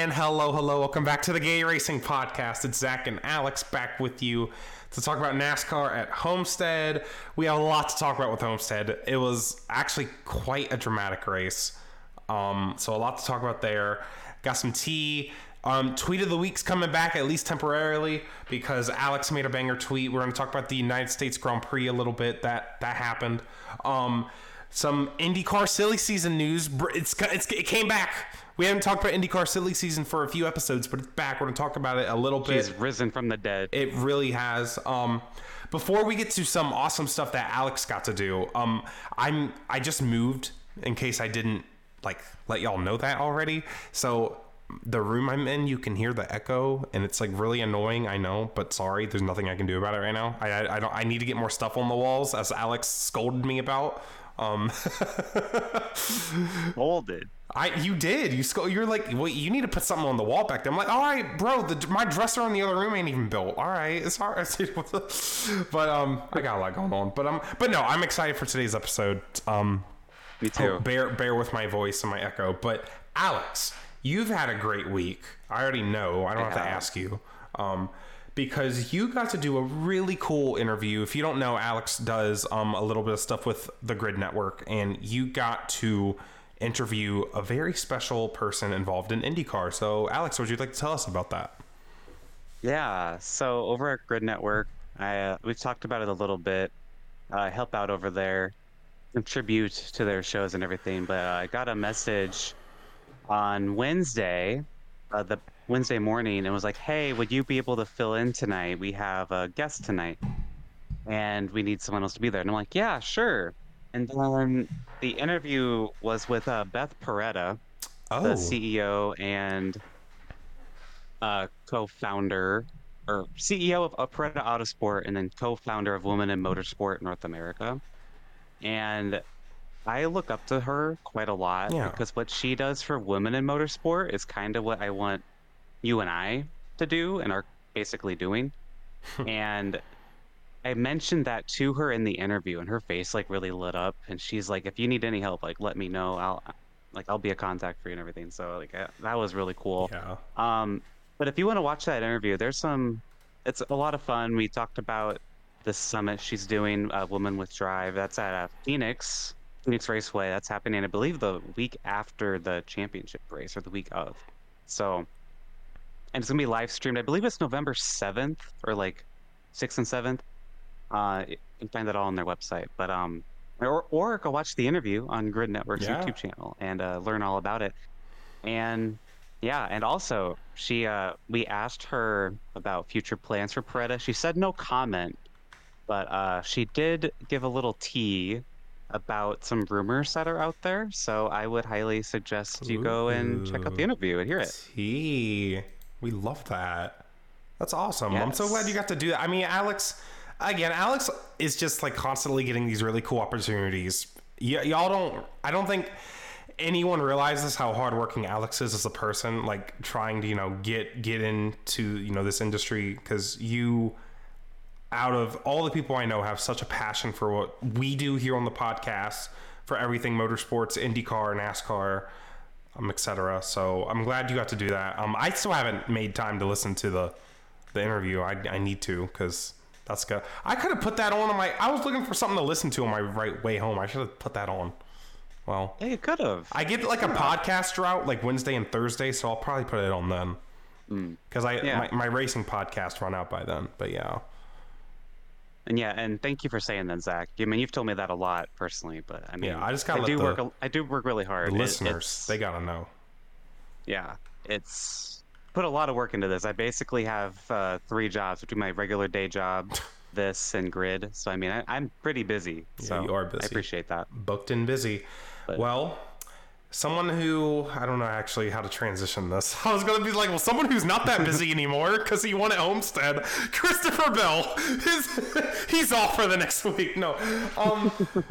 And hello, hello, welcome back to the Gay Racing Podcast. It's Zack and Alex back with you to talk about NASCAR at Homestead. We have a lot to talk about with Homestead. It was actually quite a dramatic race. Um, so a lot to talk about there. Got some tea. Um, tweet of the week's coming back at least temporarily because Alex made a banger tweet. We're going to talk about the United States Grand Prix a little bit. That that happened. Um, some IndyCar silly season news. It's, it's it came back. We haven't talked about IndyCar silly season for a few episodes, but it's back. We're going to talk about it a little bit. She's risen from the dead. It really has. Um, before we get to some awesome stuff that Alex got to do, um, I'm I just moved. In case I didn't like let y'all know that already, so the room I'm in, you can hear the echo, and it's like really annoying. I know, but sorry, there's nothing I can do about it right now. I I, I don't. I need to get more stuff on the walls, as Alex scolded me about. Um, Scolded. I you did you sco- you're like well you need to put something on the wall back there. I'm like all right, bro. The, my dresser in the other room ain't even built. All right, it's hard. but um, I got a lot going on. But um, but no, I'm excited for today's episode. Um, me too. Oh, bear bear with my voice and my echo. But Alex, you've had a great week. I already know. I don't I have, have, to ask you. Um, because you got to do a really cool interview. If you don't know, Alex does um, a little bit of stuff with the Grid Network, and you got to interview a very special person involved in IndyCar. So, Alex, would you like to tell us about that? Yeah. So, over at Grid Network, I, uh, we've talked about it a little bit. I uh, help out over there, contribute to their shows and everything. But uh, I got a message on Wednesday, uh, the Wednesday morning, and was like, "Hey, would you be able to fill in tonight? We have a guest tonight, and we need someone else to be there." And I'm like, "Yeah, sure." And then the interview was with uh, Beth Paretta, oh. the CEO and uh, co-founder or CEO of Paretta Autosport, and then co-founder of Women in Motorsport North America. And I look up to her quite a lot yeah. because what she does for women in motorsport is kind of what I want you and I to do and are basically doing. and I mentioned that to her in the interview, and her face like really lit up. And she's like, "If you need any help, like let me know. I'll like I'll be a contact for you and everything." So like I, that was really cool. Yeah. Um, but if you want to watch that interview, there's some. It's a lot of fun. We talked about the summit she's doing, uh, Women with Drive. That's at uh, Phoenix, Phoenix Raceway. That's happening, I believe, the week after the championship race or the week of. So, and it's gonna be live streamed. I believe it's November seventh or like sixth and seventh. Uh, you can find that all on their website. But um, or or go watch the interview on Grid Network's yeah. YouTube channel and uh, learn all about it. And yeah, and also she uh, we asked her about future plans for Paretta. She said no comment, but uh, she did give a little tea about some rumors that are out there. So I would highly suggest you go and check out the interview and hear it. Tea. We love that. That's awesome. Yes. I'm so glad you got to do that. I mean, Alex, again, Alex is just like constantly getting these really cool opportunities. Y- y'all don't, I don't think anyone realizes how hardworking Alex is as a person, like trying to, you know, get, get into, you know, this industry because you, out of all the people I know, have such a passion for what we do here on the podcast, for everything motorsports, IndyCar, NASCAR, um, etc. So I'm glad you got to do that. Um, I still haven't made time to listen to the the interview. I, I need to because that's good. I could have put that on, on my. I was looking for something to listen to on my right way home. I should have put that on. Well, yeah, you could have. I get like a podcast route like Wednesday and Thursday, so I'll probably put it on then. Because mm. I yeah. my, my racing podcast run out by then. But yeah. And yeah, and thank you for saying that, Zack. I mean, you've told me that a lot personally, but I mean, yeah, I just got. I do the, work. I do work really hard. The listeners, it, they gotta know. Yeah, it's put a lot of work into this. I basically have uh, three jobs between my regular day job, this, and grid. So I mean, I, am pretty busy. So yeah, you are busy. I appreciate that. Booked and busy. But, well, someone who I don't know actually how to transition this. I was gonna be like, well, someone who's not that busy anymore because he won at Homestead. Christopher Bell, his, he's off for the next week. No, um,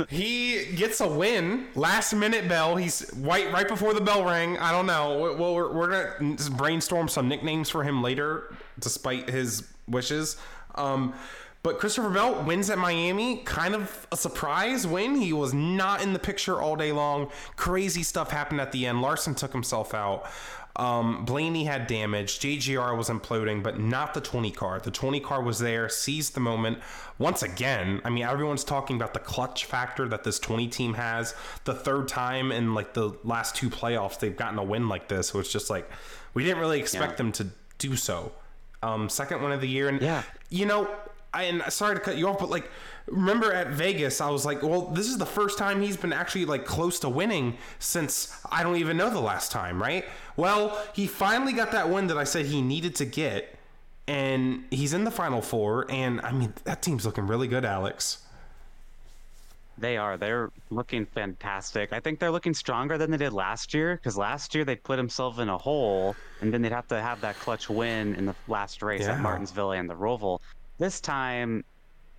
he gets a win, last minute bell. He's right right before the bell rang. I don't know. Well, we're, we're gonna brainstorm some nicknames for him later, despite his wishes. Um, but Christopher Bell wins at Miami, kind of a surprise win. He was not in the picture all day long. Crazy stuff happened at the end. Larson took himself out. Um, Blaney had damage. JGR was imploding, but not the 20 car. The 20 car was there, seized the moment. Once again, I mean, everyone's talking about the clutch factor that this 20 team has. The third time in like the last two playoffs they've gotten a win like this. So it's just like, we didn't really expect Yeah. them to do so. Um, second one of the year. And, Yeah. you know, I, and sorry to cut you off, but like, remember at Vegas, I was like, well, this is the first time he's been actually like close to winning since I don't even know the last time, right? Well, he finally got that win that I said he needed to get, and he's in the final four. And I mean, that team's looking really good, Alex. They are. They're looking fantastic. I think they're looking stronger than they did last year because last year they'd put themselves in a hole and then they'd have to have that clutch win in the last race Yeah. at Martinsville and the Roval. This time,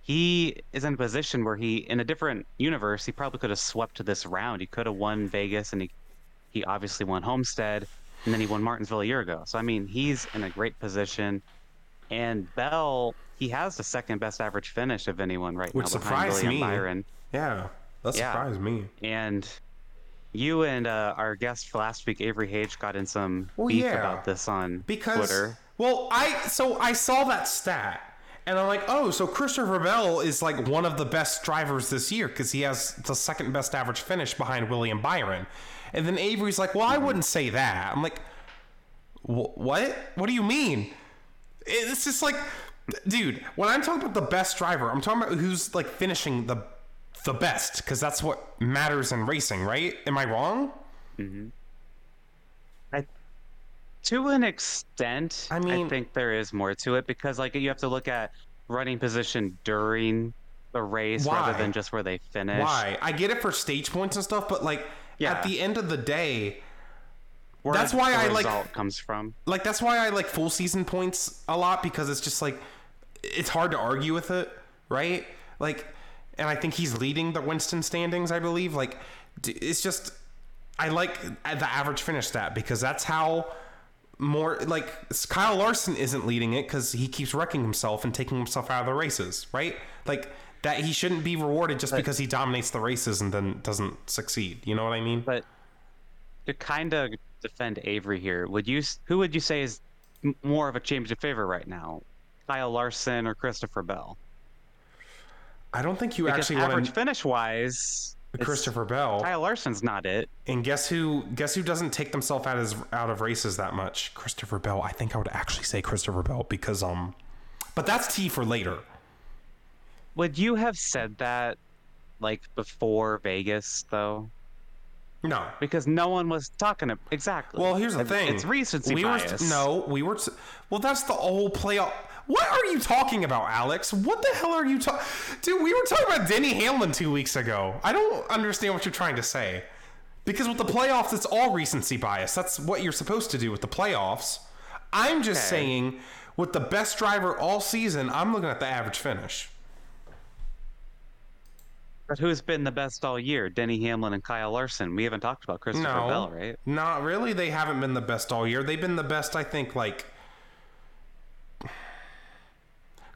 he is in a position where he, in a different universe, he probably could have swept to this round. He could have won Vegas and he, he obviously won Homestead and then he won Martinsville a year ago. So, I mean, he's in a great position. And Bell, he has the second best average finish of anyone right Which now surprised me. Byron. Yeah, that Yeah. surprised me. And you and uh, our guest for last week, Avery Hage, got in some Well, beef yeah. about this on because Twitter. well i so i saw that stat and i'm like oh so christopher bell is like one of the best drivers this year because he has the second best average finish behind william byron. And then avery's like well i wouldn't say that. I'm like what? What do you mean? It's just like dude when i'm talking about the best driver i'm talking about who's like finishing the the best because that's what matters in racing right? Am i wrong? I, to an extent, I mean, I think there is more to it because, like, you have to look at running position during the race rather than just where they finish. why i get it for stage points and stuff but like Yeah. at the end of the day Where That's why I like- comes from. like that's why I like full season points a lot because it's just like it's hard to argue with it, right? Like, and I think he's leading the Winston standings, I believe. Like, it's just I like the average finish stat because that's how more like Kyle Larson isn't leading it because he keeps wrecking himself and taking himself out of the races, right? Like that he shouldn't be rewarded just because he dominates the races and then doesn't succeed. You know what I mean? But to kind of defend Avery here, would you? Who would you say is more of a championship favor right now, Kyle Larson or Christopher Bell? I don't think you Because actually average want to finish wise, Christopher Bell. Kyle Larson's not it. And guess who? Guess who doesn't take themselves out of out of races that much? Christopher Bell. I think I would actually say Christopher Bell because um, but that's tea for later. Would you have said that like before Vegas though? No. Because no one was talking to exactly. Well, here's the It's- thing. It's recency we bias. Were, no, we were. Well, that's the whole playoff. What are you talking about, Alex? What the hell are you talking? Dude, we were talking about Denny Hamlin two weeks ago. I don't understand what you're trying to say. Because with the playoffs, it's all recency bias. That's what you're supposed to do with the playoffs. I'm just Okay. saying, with the best driver all season, I'm looking at the average finish. But who's been the best all year? Denny Hamlin and Kyle Larson. We haven't talked about Christopher No, Bell, right? not really. They haven't been the best all year. They've been the best, I think, like.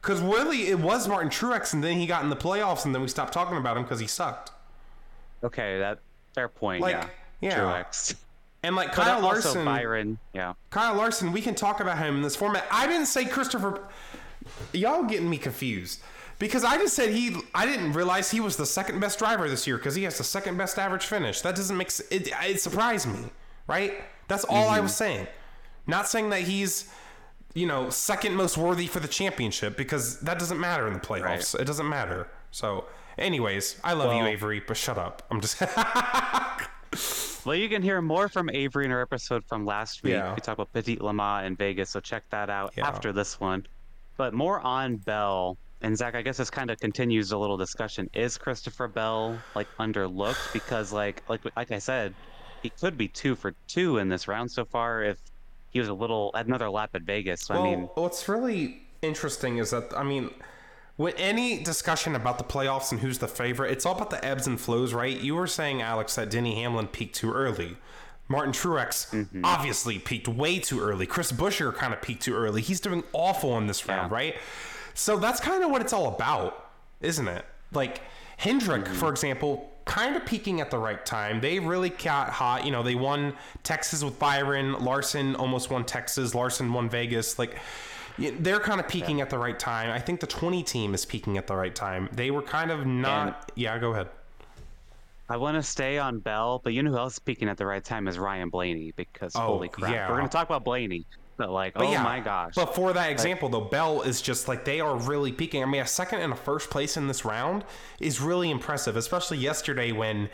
Because really, it was Martin Truex, and then he got in the playoffs, and then we stopped talking about him because he sucked. Okay, that fair point. Like, yeah. yeah. Truex. And like But Kyle Larson, Byron. Yeah. Kyle Larson, we can talk about him in this format. I didn't say Christopher. Y'all getting me confused because I just said he. I didn't realize he was the second best driver this year because he has the second best average finish. That doesn't make it. It surprised me, right? That's all I mm-hmm. was saying. Not saying that he's, you know, second most worthy for the championship because that doesn't matter in the playoffs. It doesn't matter. So, anyways, I love you, Avery, but shut up. I'm just. Well, you can hear more from Avery in our episode from last week. Yeah. We talked about Petit Le Mans in Vegas, so check that out Yeah. after this one. But more on Bell. And Zack, I guess this kind of continues a little discussion. Is Christopher Bell like underlooked? Because like like like I said, he could be two for two in this round so far if he was a little another lap at Vegas. Well, I mean, what's really interesting is that I mean, with any discussion about the playoffs and who's the favorite, it's all about the ebbs and flows, right? You were saying, Alex, that Denny Hamlin peaked too early. Martin Truex Mm-hmm. obviously peaked way too early. Chris Buescher kind of peaked too early. He's doing awful in this round, Yeah. right? So that's kind of what it's all about, isn't it? Like Hendrick, Mm-hmm. for example, kind of peaking at the right time. They really got hot. You know, they won Texas with Byron. Larson almost won Texas. Larson won Vegas. Like, they're kind of peaking yeah. at the right time. I think the 20 team is peaking at the right time. They were kind of not. And yeah, go ahead. I want to stay on Bell, but you know who else is peaking at the right time is Ryan Blaney because oh, holy crap. Yeah. We're going to talk about Blaney. But like, but oh yeah, my gosh. But for that example, like, though, Bell is just like they are really peaking. I mean, a second and a first place in this round is really impressive, especially yesterday when,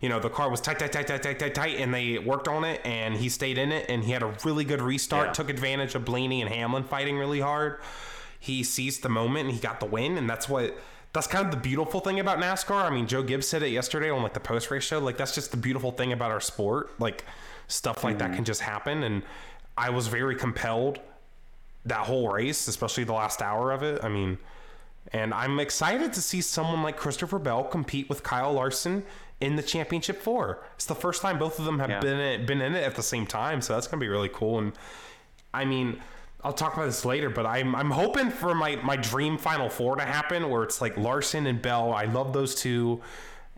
you know, the car was tight, tight, tight, tight, tight, tight, tight, and they worked on it and he stayed in it and he had a really good restart, yeah. took advantage of Blaney and Hamlin fighting really hard. He seized the moment and he got the win, and that's what that's kind of the beautiful thing about NASCAR. I mean, Joe Gibbs said it yesterday on like the post race show. Like that's just the beautiful thing about our sport. Like stuff like mm-hmm. that can just happen and I was very compelled that whole race, especially the last hour of it. I mean, and I'm excited to see someone like Christopher Bell compete with Kyle Larson in the championship four. It's the first time both of them have yeah. been in, been in it at the same time, so that's gonna be really cool. And I mean, I'll talk about this later, but I'm I'm hoping for my my dream Final Four to happen, where it's like Larson and Bell. I love those two,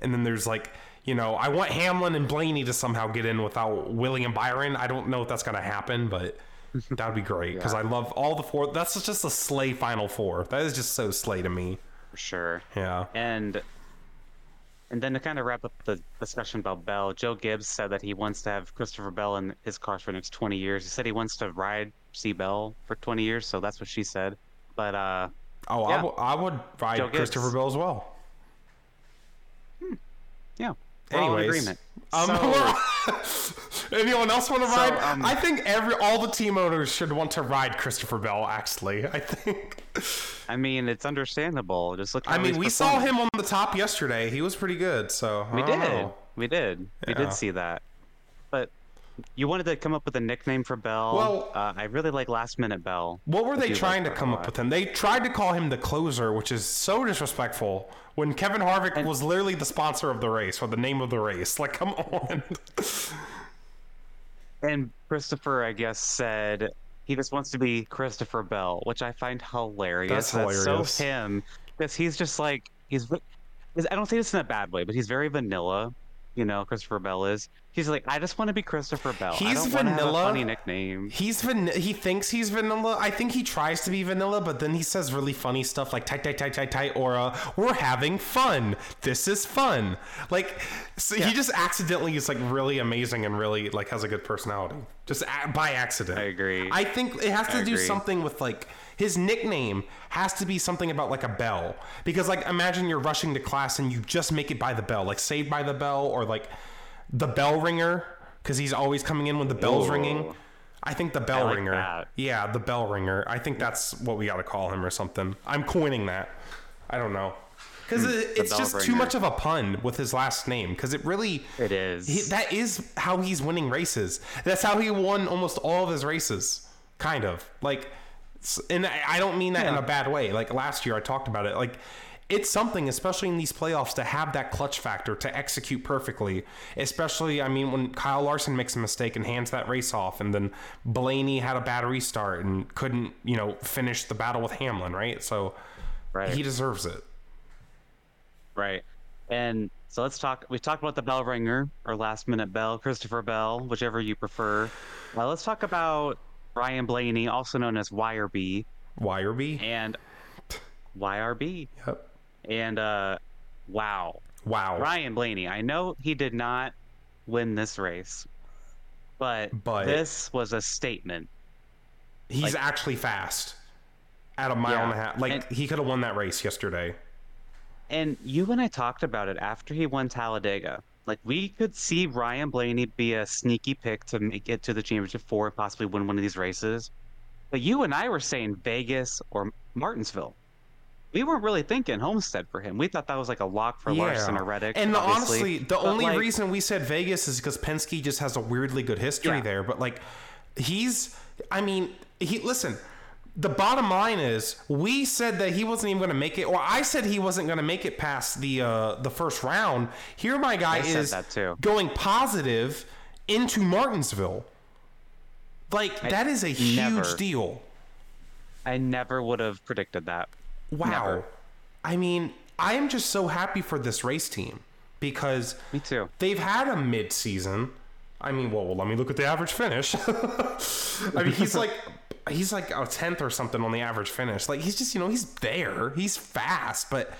and then there's like you know, I want Hamlin and Blaney to somehow get in without Willie and Byron. I don't know if that's going to happen, but that would be great because yeah. I love all the four. That's just a sleigh final four. That is just so sleigh to me. For sure. Yeah. And and then to kind of wrap up the discussion about Bell, Joe Gibbs said that he wants to have Christopher Bell in his car for the next 20 years. He said he wants to ride C Bell for 20 years, so that's what she said. But uh oh, yeah. I, w- I would ride Joe Christopher Gibbs. Bell as well. Hmm. Yeah. We're Anyways, agreement. Um, so, anyone else want to ride? So, um, I think every all the team owners should want to ride Christopher Bell. Actually, I think. I mean, it's understandable. Just look. I mean, we saw him on the top yesterday. He was pretty good. So we did. Know. We did. Yeah. We did see that. You wanted to come up with a nickname for Bell. Well, uh, I really like Last Minute Bell. What were they trying like to come up with him? They tried to call him the closer, which is so disrespectful. When Kevin Harvick and, was literally the sponsor of the race or the name of the race, like, come on. and Christopher, I guess, said he just wants to be Christopher Bell, which I find hilarious. That's, That's hilarious. so him because he's just like he's. I don't say this in a bad way, but he's very vanilla you know, Christopher Bell is. He's like, I just want to be Christopher Bell. He's vanilla. funny nickname. He's van- He thinks he's vanilla. I think he tries to be vanilla, but then he says really funny stuff like tight, tight, tight, tight, tight, uh, we're having fun. This is fun. Like, so yeah. he just accidentally is like really amazing and really like has a good personality, just a- by accident. I agree. I think it has to I do agree. something with like his nickname has to be something about like a bell. Because like imagine you're rushing to class and you just make it by the bell like saved by the bell or like the bell ringer because he's always coming in when the bell's Ooh. ringing. I think the bell like ringer. that. yeah the bell ringer. I think that's what we got to call him or something. I'm coining that. I don't know. Because hmm, it, it's just ringer. too much of a pun with his last name because it really it is. he, that is how he's winning races. That's how he won almost all of his races kind of. Like and I don't mean that yeah. in a bad way. Like last year, I talked about it. Like it's something, especially in these playoffs, to have that clutch factor to execute perfectly. Especially, I mean, when Kyle Larson makes a mistake and hands that race off, and then Blaney had a bad restart and couldn't, you know, finish the battle with Hamlin, right? So, right. he deserves it. Right. And so let's talk. We talked about the bell ringer or last minute bell, Christopher Bell, whichever you prefer. Well, let's talk about Ryan Blaney, also known as YRB. YRB? And YRB. Yep. And uh wow. Wow. Ryan Blaney. I know he did not win this race, but, but this was a statement. He's like, actually fast at a mile yeah, and a half. Like and, he could have won that race yesterday. And you and I talked about it after he won Talladega. Like we could see Ryan Blaney be a sneaky pick to make it to the championship four and possibly win one of these races. But you and I were saying Vegas or Martinsville. We weren't really thinking Homestead for him. We thought that was like a lock for yeah. Larson or Reddick. And honestly, the but only like, reason we said Vegas is because Penske just has a weirdly good history yeah. there. But like, he's, I mean, he listen the bottom line is we said that he wasn't even going to make it or i said he wasn't going to make it past the uh, the first round here my guy I is going positive into martinsville like I that is a never, huge deal i never would have predicted that wow never. i mean i am just so happy for this race team because Me too. they've had a mid season. I mean, well, let me look at the average finish. I mean, he's like he's like a tenth or something on the average finish. Like he's just you know he's there, he's fast, but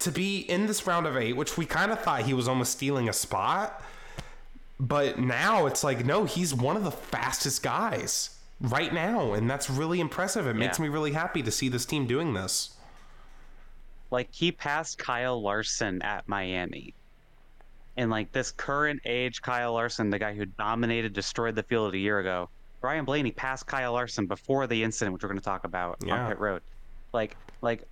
to be in this round of eight, which we kind of thought he was almost stealing a spot, but now it's like no, he's one of the fastest guys right now, and that's really impressive. It makes me really happy to see this team doing this. Like he passed Kyle Larson at Miami. And like this current age Kyle Larson, the guy who dominated, destroyed the field a year ago, Ryan Blaney passed Kyle Larson before the incident, which we're going to talk about Yeah. on pit road. Like, like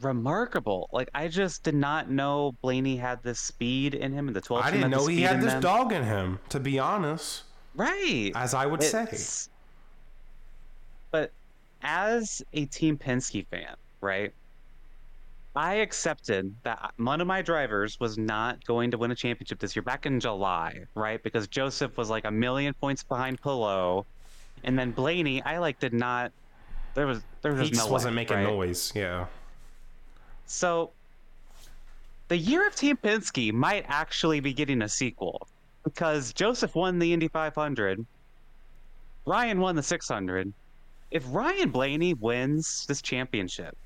remarkable. Like I just did not know Blaney had this speed in him, and the 12 I didn't know he had this them. dog in him. To be honest, Right. as I would say. But as a Team Penske fan, right? I accepted that one of my drivers was not going to win a championship this year back in July, right? Because Josef was like a million points behind Palou, and then Blaney, I like did not. There was there was He just no wasn't way, making right? noise. Yeah. So the year of Team Penske might actually be getting a sequel because Josef won the Indy 500, Ryan won the 600. If Ryan Blaney wins this championship,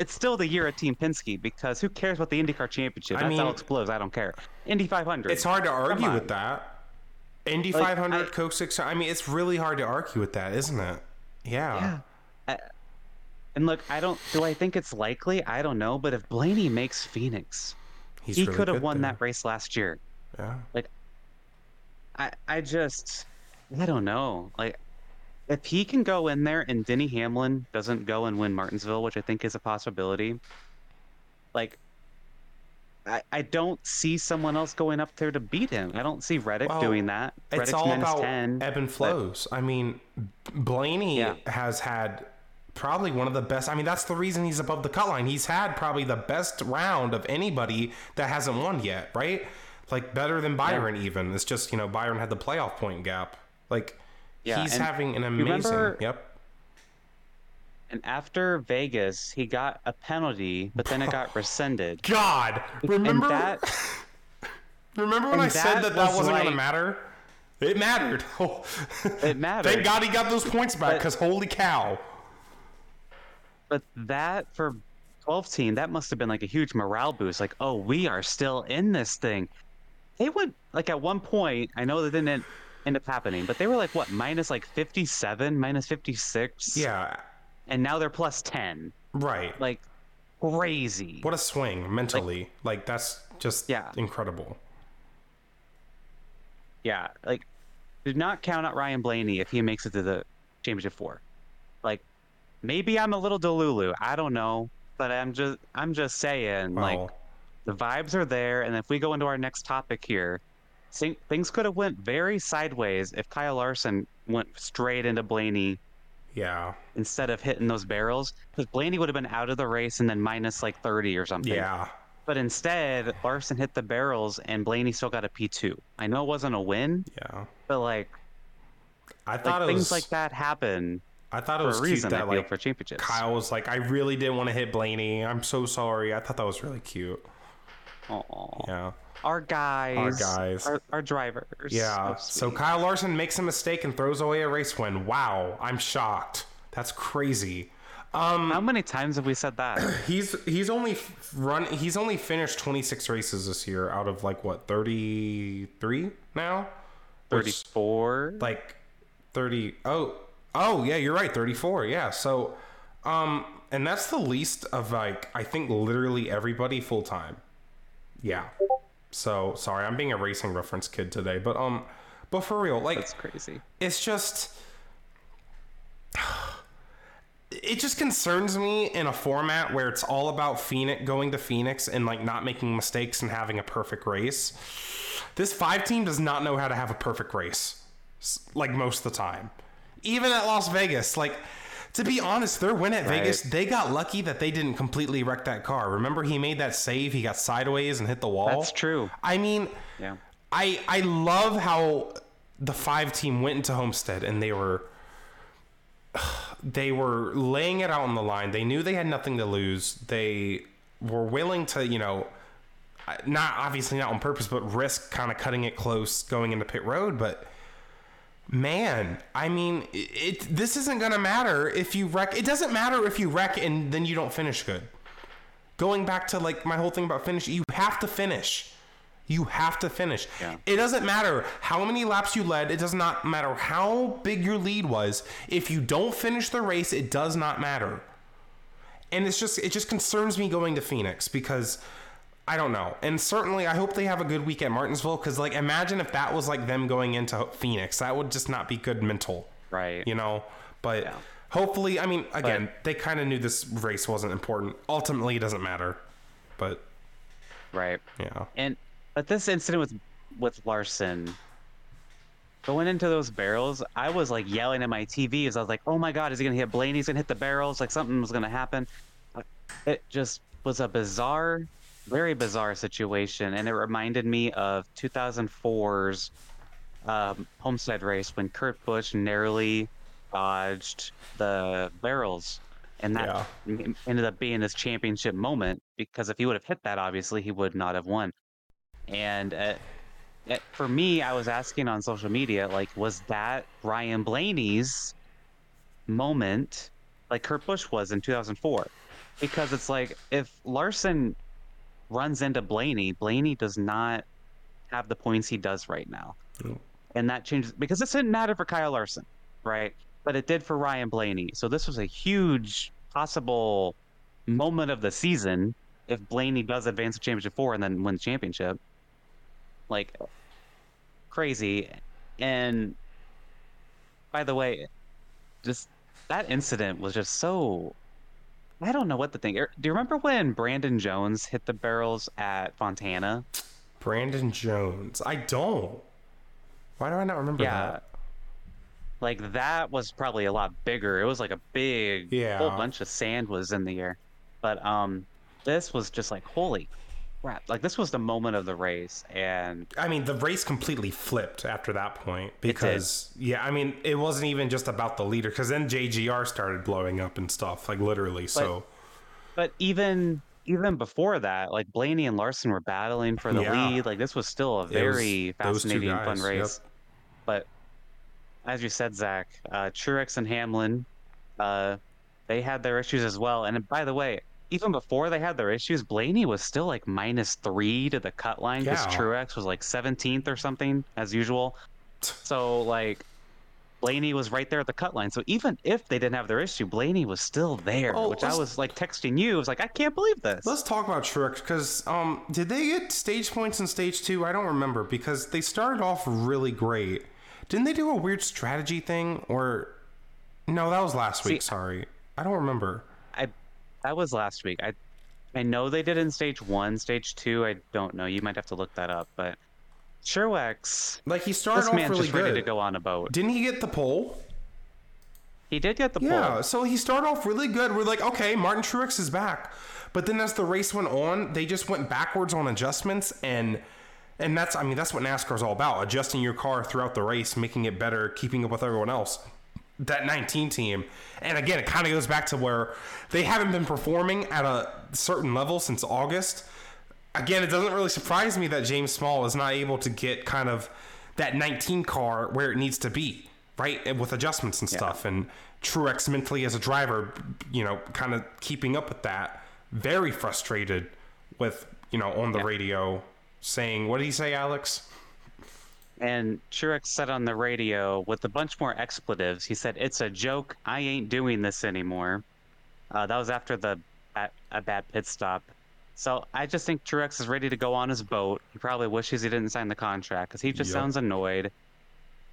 it's still the year of Team Penske because who cares about the IndyCar championship? I That's mean- Alex Blows. I don't care. Indy 500. It's hard to argue with that. Indy Like, 500, I- Coke 600. I mean, it's really hard to argue with that, isn't it? Yeah. Yeah. I, and look, I don't. Do I think it's likely? I don't know. But if Blaney makes Phoenix, He's he really could have won there. that race last year. Yeah. Like, I I just I don't know. Like if he can go in there and Denny Hamlin doesn't go and win Martinsville, which I think is a possibility, like I, I don't see someone else going up there to beat him. I don't see Reddick Well, doing that. It's all about 10. ebb and flows. I mean, Blaney Yeah. has had probably one of the best. I mean, that's the reason he's above the cut line. He's had probably the best round of anybody that hasn't won yet, right? Like better than Byron, even. It's just, you know, Byron had the playoff point gap. Like, Yeah, he's having an amazing. remember- Yep. And after Vegas, he got a penalty, but then it got rescinded. God, remember? and that remember when I said that that was wasn't going to matter? It mattered. it mattered. Thank God he got those points back because holy cow. But that for 12 team, that must have been like a huge morale boost. Like, oh, we are still in this thing. They went like at one point. I know that didn't end- up happening, but they were like what minus like 57, minus 56. Yeah, and now they're plus 10. right. Like crazy. What a swing mentally. Like, that's just Yeah. incredible. Yeah, like do not count out Ryan Blaney if he makes it to the championship four. Like maybe I'm a little delulu. I don't know, but I'm just I'm just saying like the vibes are there and if we go into our next topic here things could have went very sideways if kyle larson went straight into blaney yeah. instead of hitting those barrels because blaney would have been out of the race and then minus like 30 or something Yeah. but instead larson hit the barrels and blaney still got a p2 i know it wasn't a win Yeah. but like, I thought it things was like that happen I thought it was a cute reason that like for championships Kyle was like, I really didn't want to hit Blaney. I'm so sorry. I thought that was really cute. Aw. Yeah. Our guys our guys. our, our drivers Yeah. So So. Kyle Larson makes a mistake and throws away a race win. Wow. I'm shocked. That's crazy. Um, how many times have we said that he's he's only run he's only finished 26 races this year out of like what 33 now Which- 34 like 30 oh oh yeah you're right 34 yeah so um and that's the least of like i think literally everybody full time yeah so sorry i'm being a racing reference kid today but um but for real like that's crazy it's just it just concerns me in a format where it's all about Phoenix going to Phoenix and like not making mistakes and having a perfect race. This five team does not know how to have a perfect race, like most of the time. Even at Las Vegas, like to be honest, their win at Vegas, they got lucky that they didn't completely wreck that car. Remember, he made that save, he got sideways and hit the wall. That's true. I mean, Yeah. I I love how the five team went into Homestead and they were they were laying it out on the line. They knew they had nothing to lose. They were willing to, you know, not obviously not on purpose, but risk kind of cutting it close going into pit road. But man, I mean, it, it this isn't gonna matter if you wreck. It doesn't matter if you wreck and then you don't finish good. Going back to like my whole thing about finish, you have to finish. You have to finish. Yeah. It doesn't matter how many laps you led. It does not matter how big your lead was. If you don't finish the race, it does not matter. And it's just it just concerns me going to Phoenix because I don't know. And certainly I hope they have a good week at Martinsville cuz like imagine if that was like them going into Phoenix. That would just not be good mental. Right. You know, but Yeah. hopefully, I mean, again, they kind of knew this race wasn't important. Ultimately, it doesn't matter. But Right. yeah. And but this incident with with Larson going into those barrels, I was like yelling at my TV as I was like, "Oh my God, is he gonna hit Blaney? He's gonna hit the barrels! Like something was gonna happen." Uh, It just was a bizarre, very bizarre situation, and it reminded me of 2004's um, Homestead race when Kurt Busch narrowly dodged the barrels, and that m- ended up being his championship moment because if he would have hit that, obviously he would not have won. And uh, uh, for me, I was asking on social media, like, was that Ryan Blaney's moment, like Kurt Busch was in 2004? Because it's like if Larson runs into Blaney, Blaney does not have the points he does right now. Mm. And that changes because this didn't matter for Kyle Larson, right? But it did for Ryan Blaney. So this was a huge possible moment of the season if Blaney does advance to championship four and then win the championship. Like crazy. And by the way, just that incident was just so I don't know what to think. Er, Do you remember when Brandon Jones hit the barrels at Fontana? Brandon Jones. I don't. Why do I not remember Yeah. that? Like that was probably a lot bigger. It was like a big Yeah. whole bunch of sand was in the air. But um this was just like holy crap. Like this was the moment of the race and I mean, the race completely flipped after that point because, yeah, I mean, it wasn't even just about the leader because then JGR started blowing up and stuff, like literally. So, but even even before that, like Blaney and Larson were battling for the Yeah. lead. Like this was still a very those two fascinating, fun guys, yep. race. But as you said, Zack, uh, Truex and Hamlin, uh, they had their issues as well. And by the way, even before they had their issues, Blaney was still like minus three to the cut line because Yeah. Truex was like 17th or something as usual. So like. Blaney was right there at the cut line. So even if they didn't have their issue, Blaney was still there, Oh, which I was like texting you. I was like, I can't believe this. let's talk about Truex because, um, did they get stage points in stage two? I don't remember because they started off really great. Didn't they do a weird strategy thing or no? That was last week. See- Sorry, I don't remember. That was last week. I I know they did in stage one, stage two. I don't know. You might have to look that up. But Truex, Like he started this off man's really just ready to go on a boat. Didn't he get the pole? He did get the Yeah, pole. Yeah, so he started off really good. We're like, okay, Martin Truex is back. But then as the race went on, they just went backwards on adjustments and and that's I mean that's what NASCAR's all about, adjusting your car throughout the race, making it better, keeping up with everyone else. That 19 team. And again, it kind of goes back to where they haven't been performing at a certain level since August. Again, it doesn't really surprise me that James Small is not able to get kind of that 19 car where it needs to be, right? With adjustments and stuff. And Truex mentally as a driver, you know, kind of keeping up with that. Very frustrated with, you know, on the radio saying, what did he say, Alex? And Truex said on the radio with a bunch more expletives. He said, "It's a joke. I ain't doing this anymore." Uh, that was after the at, a bad pit stop. So I just think Truex is ready to go on his boat. He probably wishes he didn't sign the contract because he just Yep. sounds annoyed.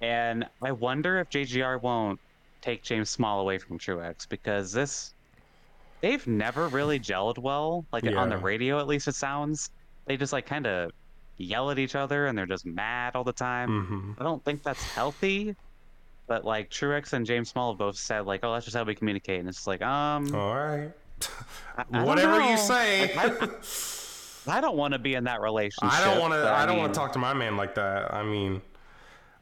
And I wonder if JGR won't take James Small away from Truex because this they've never really gelled well. Like on the radio, at least it sounds. They just like kind of yell at each other and they're just mad all the time. hmm I don't think that's healthy. But like Truex and James Small have both said like, oh, that's just how we communicate, and it's like, um, All right. I- I Whatever you say. Like, I, I don't want to be in that relationship. I don't want to. I, don't want to talk to my man like that. I mean,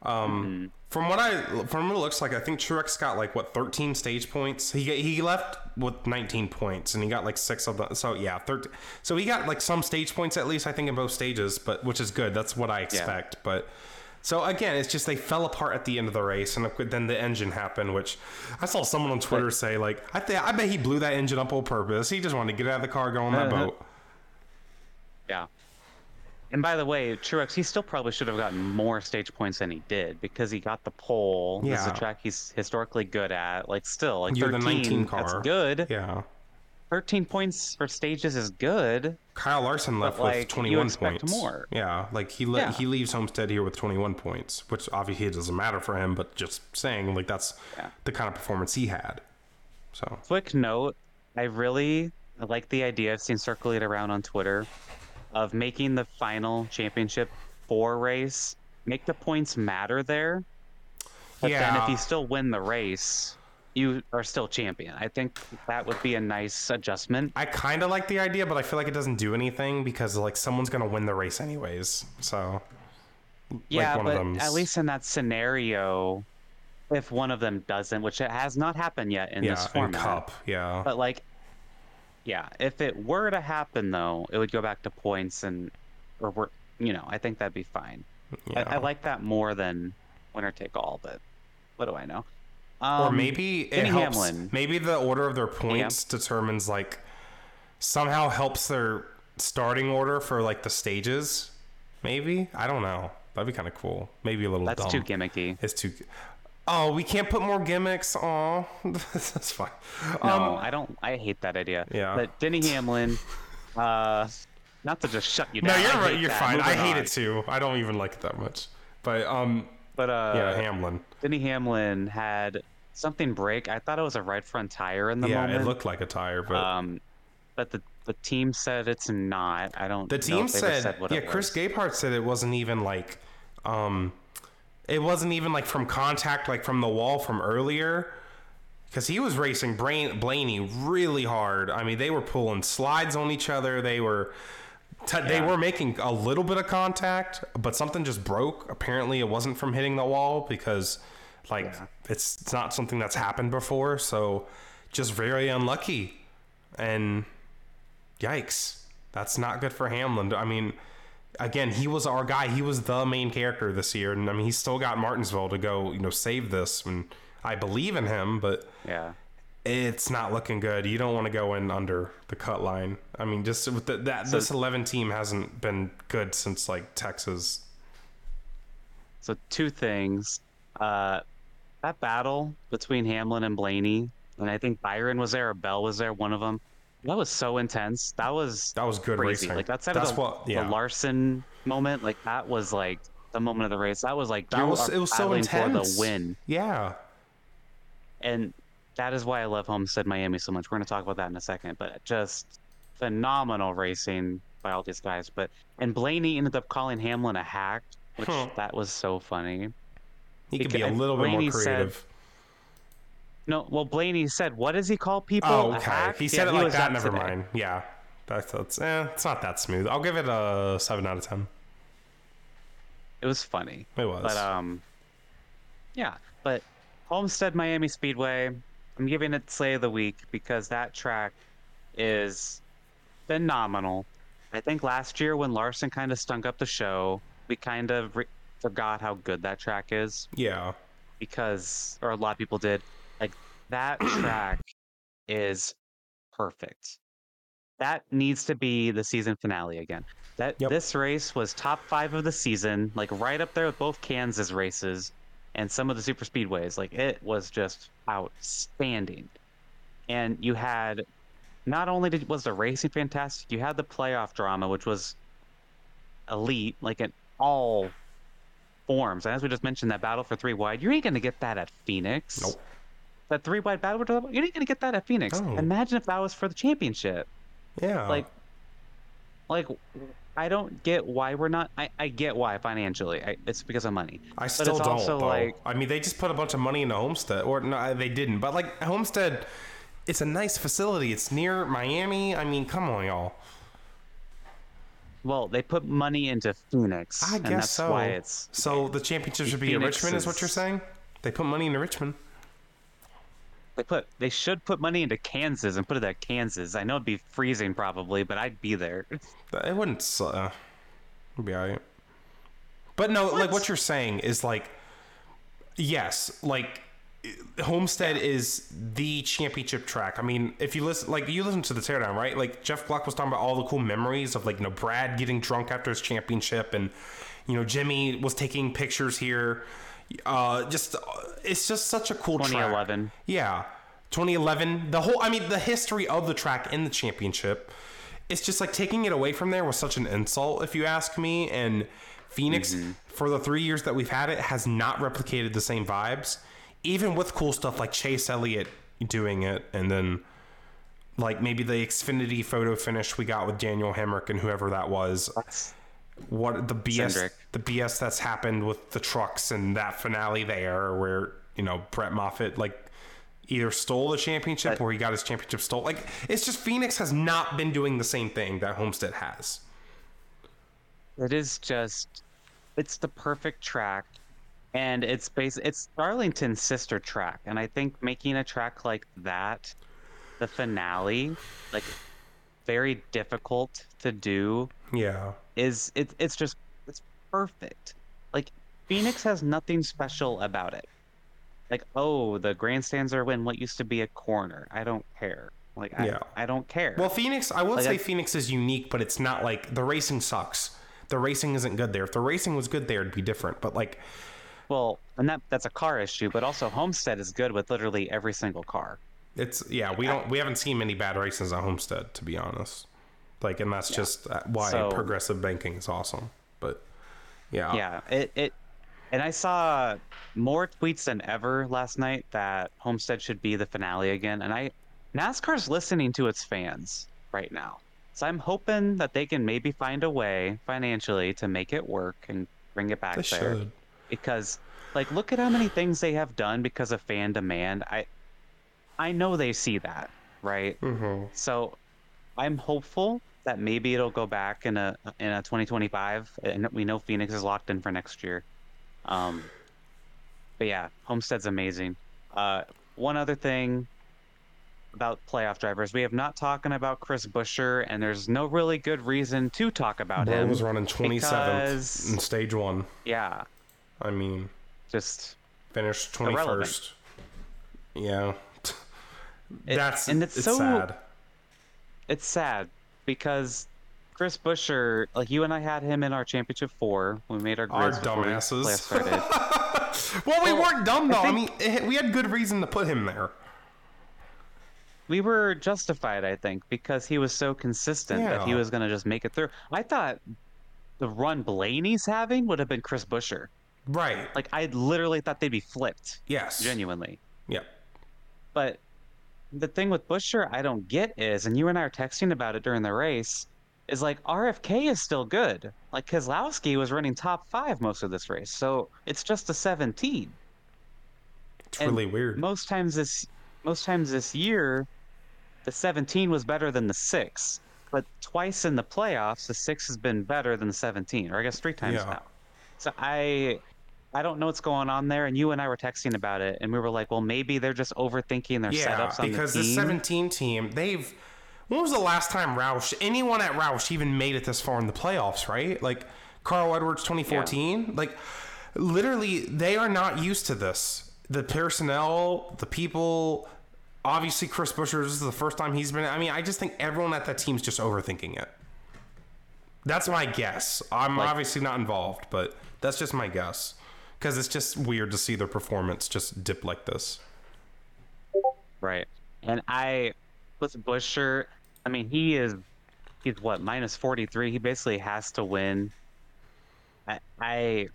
Um, From what I from what it looks like, I think Truex got like what 13 stage points. He he left with 19 points, and he got like six of them. So yeah, 13. So he got like some stage points at least, I think, in both stages, but which is good. That's what I expect. But so again, it's just they fell apart at the end of the race, and then the engine happened. Which I saw someone on Twitter say like, I think I bet he blew that engine up on purpose. He just wanted to get out of the car, go on that Uh-huh. boat. Yeah. And by the way, Truex, he still probably should have gotten more stage points than he did because he got the pole. This is a track he's historically good at. Like, still, like You're the 13, 19 that's good. Yeah. 13 points for stages is good. Kyle Larson left like, with you 21 expect points. more. Yeah, like he le- Yeah. he leaves Homestead here with 21 points, which obviously it doesn't matter for him, but just saying like that's Yeah. the kind of performance he had. So Quick note I really like the idea I've seen circulate it around on Twitter of making the final championship four race, make the points matter there. But then if you still win the race, you are still champion. I think that would be a nice adjustment. I kind of like the idea, but I feel like it doesn't do anything because like someone's gonna win the race anyways. So Yeah, one but at least in that scenario, if one of them doesn't, which it has not happened yet in yeah, this format, Cup, yeah, But like, yeah, if it were to happen though, it would go back to points and, or we're, you know, I think that'd be fine. yeah. I, I like that more than winner take all. But what do I know? or Um, maybe it helps. Hamlin. Maybe the order of their points determines like somehow helps their starting order for like the stages. Maybe I don't know. That'd be kind of cool. Maybe a little That's dumb. too gimmicky. It's too. Oh, we can't put more gimmicks. Oh, that's fine. No, Um, I don't. I hate that idea. Yeah. But Denny Hamlin, uh, not to just shut you down. no, you're right. You're that. fine. I hate on. it too. I don't even like it that much. But um, But uh, yeah, Hamlin. Denny Hamlin had something break. I thought it was a right front tire in the moment. Yeah, moment. it looked like a tire, but Um, but the the team said it's not. I don't. the know team said, what yeah. Chris. Gabehart said it wasn't even like, um, it wasn't even like from contact, like from the wall from earlier. Because he was racing Brain, Blaney really hard. I mean, they were pulling slides on each other. They were t- they were making a little bit of contact, but something just broke. Apparently, it wasn't from hitting the wall because, like, Yeah. it's, it's not something that's happened before. So, just very unlucky. And yikes, that's not good for Hamlin. I mean, again, he was our guy. He was the main character this year, and I mean, he's still got Martinsville to go, you know, save this. And I believe in him, but Yeah. it's not looking good. You don't want to go in under the cut line. I mean, just with the, that this 11 team hasn't been good since like Texas. So two things. Uh, that battle between Hamlin and Blaney, and I think Byron was there or Bell was there, one of them. That was so intense. That was That was good crazy. racing. Like That's of the, what, yeah. the Larson moment, like that was like the moment of the race. That was like that was it was so intense. for the win, Yeah. and that is why I love Homestead Miami so much. We're going to talk about that in a second, but just phenomenal racing by all these guys. But and Blaney ended up calling Hamlin a hack, which Huh. that was so funny. He could be a little bit more Blaney said- creative. No, well, Blaney said, "What does he call people?" Oh, okay. hack?" He Yeah, said it like that. Never today. mind. Yeah. That's, that's eh, it's not that smooth. I'll give it a seven out of ten. It was funny, It was. but um, yeah. But Homestead Miami Speedway, I'm giving it Slay of the Week because that track is phenomenal. I think last year when Larson kind of stunk up the show, we kind of re- forgot how good that track is. yeah. because or a lot of people did that track is perfect that needs to be the season finale again that Yep. this race was top five of the season like right up there with both kansas races and some of the super speedways like it was just outstanding and you had not only did was the racing fantastic you had the playoff drama which was elite like in all forms. And as we just mentioned, that battle for three wide, you ain't gonna get that at Phoenix. Nope. That three wide battle, you're you ain't gonna get that at Phoenix. No. Imagine if that was for the championship. Yeah. Like, like I don't get why we're not. I, I get why financially. I, it's because of money. I it's still don't. also though. like- I mean, they just put a bunch of money into Homestead, or no, they didn't. But like Homestead, it's a nice facility. It's near Miami. I mean, come on, y'all. Well, they put money into Phoenix. I and guess that's so. Why it's so the championship should be in Richmond, is what you're saying? They put money into Richmond. They put they should put money into Kansas and put it at Kansas. I know it'd be freezing probably, but I'd be there. It wouldn't. Uh, it'd be alright. But no, like what you're saying is like, yes, like Homestead is the championship track. I mean, if you listen, like you listen to the teardown, right? Like Jeff Gluck was talking about all the cool memories of like you know Brad getting drunk after his championship, and you know Jimmy was taking pictures here. Uh, just uh, it's just such a cool track. 2011. Yeah. 2011. The whole, I mean, the history of the track in the championship. It's just like taking it away from there was such an insult, if you ask me. And Phoenix, for the three years that we've had it, has not replicated the same vibes, even with cool stuff like Chase Elliott doing it. And then, like, maybe the Xfinity photo finish we got with Daniel Hemric and whoever that was That's what the BS Cindric. the BS that's happened with the trucks and that finale there where you know Brett Moffitt like either stole the championship But- or he got his championship stole like it's just Phoenix has not been doing the same thing that Homestead has It is just, it's the perfect track, and it's base. It's Darlington's sister track, and I think making a track like that, the finale, like very difficult to do, yeah is it, it's just it's perfect. Like Phoenix has nothing special about it. Like oh, the grandstands are in what used to be a corner. I don't care. Like I, Yeah. I don't care. well Phoenix I will Like, say I- Phoenix is unique but it's not like the racing sucks the racing isn't good there if the racing was good there it'd be different but like Well, and that that's a car issue, but also Homestead is good with literally every single car. It's yeah, we don't we haven't seen many bad races at Homestead to be honest. Like, and that's just uh, why So- progressive banking is awesome. But yeah, Yeah, it it and I saw more tweets than ever last night that Homestead should be the finale again, and I NASCAR's listening to its fans right now. So I'm hoping that they can maybe find a way financially to make it work and bring it back they there. should. because like look at how many things they have done because of fan demand i i know they see that right hmm so i'm hopeful that maybe it'll go back in a in a 2025 and we know phoenix is locked in for next year um but yeah homestead's amazing uh one other thing about playoff drivers we have not talking about chris buescher and there's no really good reason to talk about Bro him was running twenty seventh because- in stage one. yeah I mean, just finished 21st. Irrelevant. first. Yeah, It- that's and it's it's so- sad. it's sad because Chris Buescher, like you and I had him in our championship four. We made our Our before we dumbasses. started. well, we weren't dumb though. I, think- mean, it, we had good reason to put him there. we were justified, I think, because he was so consistent that he was going to just make it through. I thought the run Blaney's having would have been Chris Buescher. Right. Like I literally thought they'd be flipped, Yes. genuinely. Yeah. But the thing with Buescher I don't get is, and you and I are texting about it during the race, is like RFK is still good. Like Keselowski was running top five most of this race, so it's just a 17. It's And really weird. Most times this, most times this year, the 17 was better than the six. But twice in the playoffs, the six has been better than the 17, or I guess three times Yeah. now. So I, I don't know what's going on there. And you and I were texting about it, and we were like, well, maybe they're just overthinking their yeah, setups on because the the, 17 team, they've. When was the last time Roush, anyone at Roush, even made it this far in the playoffs? Right, like Carl Edwards, 2014. Like, literally, they are not used to this. The personnel, the people. Obviously, Chris Buescher. This is the first time he's been. I mean, I just think everyone at that team's just overthinking it. That's my guess. I'm Like- obviously not involved, but that's just my guess. Because it's just weird to see their performance just dip like this. Right. And I with Buescher, I mean he is he's what, minus forty three. He basically has to win. I I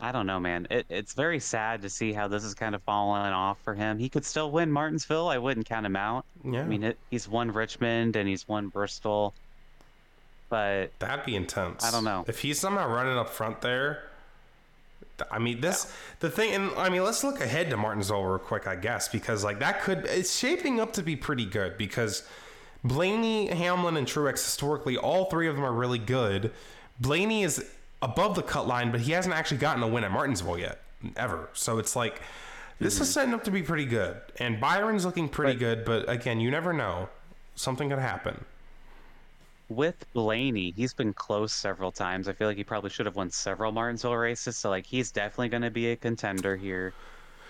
I don't know, man. It, it's very sad to see how this is kind of falling off for him. He could still win Martinsville. I wouldn't count him out. Yeah. I mean, it, he's won Richmond and he's won Bristol, but That'd be intense. I don't know. If he's somehow running up front there, th- I mean, this, the thing, and I mean, let's look ahead to Martinsville real quick, I guess, because like that could, it's shaping up to be pretty good because Blaney, Hamlin, and Truex historically, all three of them are really good. Blaney is above the cut line, but he hasn't actually gotten a win at Martinsville yet, ever. So it's like this is mm-hmm. setting up to be pretty good. And Byron's looking pretty But- good, but again, you never know. Something could happen. With Blaney, he's been close several times. I feel like he probably should have won several Martinsville races. So like he's definitely going to be a contender here.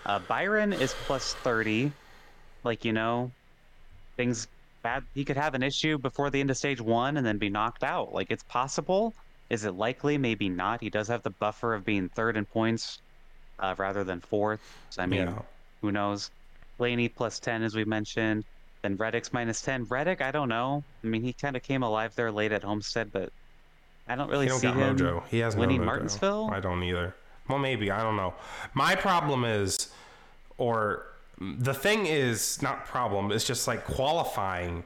Uh, Byron is plus thirty. Like you know, things bad. He could have an issue before the end of stage one and then be knocked out. Like it's possible. Is it likely? Maybe not. He does have the buffer of being third in points uh, rather than fourth. So, I mean, Yeah. who knows? Blaney plus 10, as we mentioned. Then Reddick's minus 10. Reddick, I don't know. I mean, he kind of came alive there late at Homestead, but I don't really He don't see him mojo. He has winning no. Martinsville. I don't either. Well, maybe I don't know. My problem is, or the thing is not problem. It's just like qualifying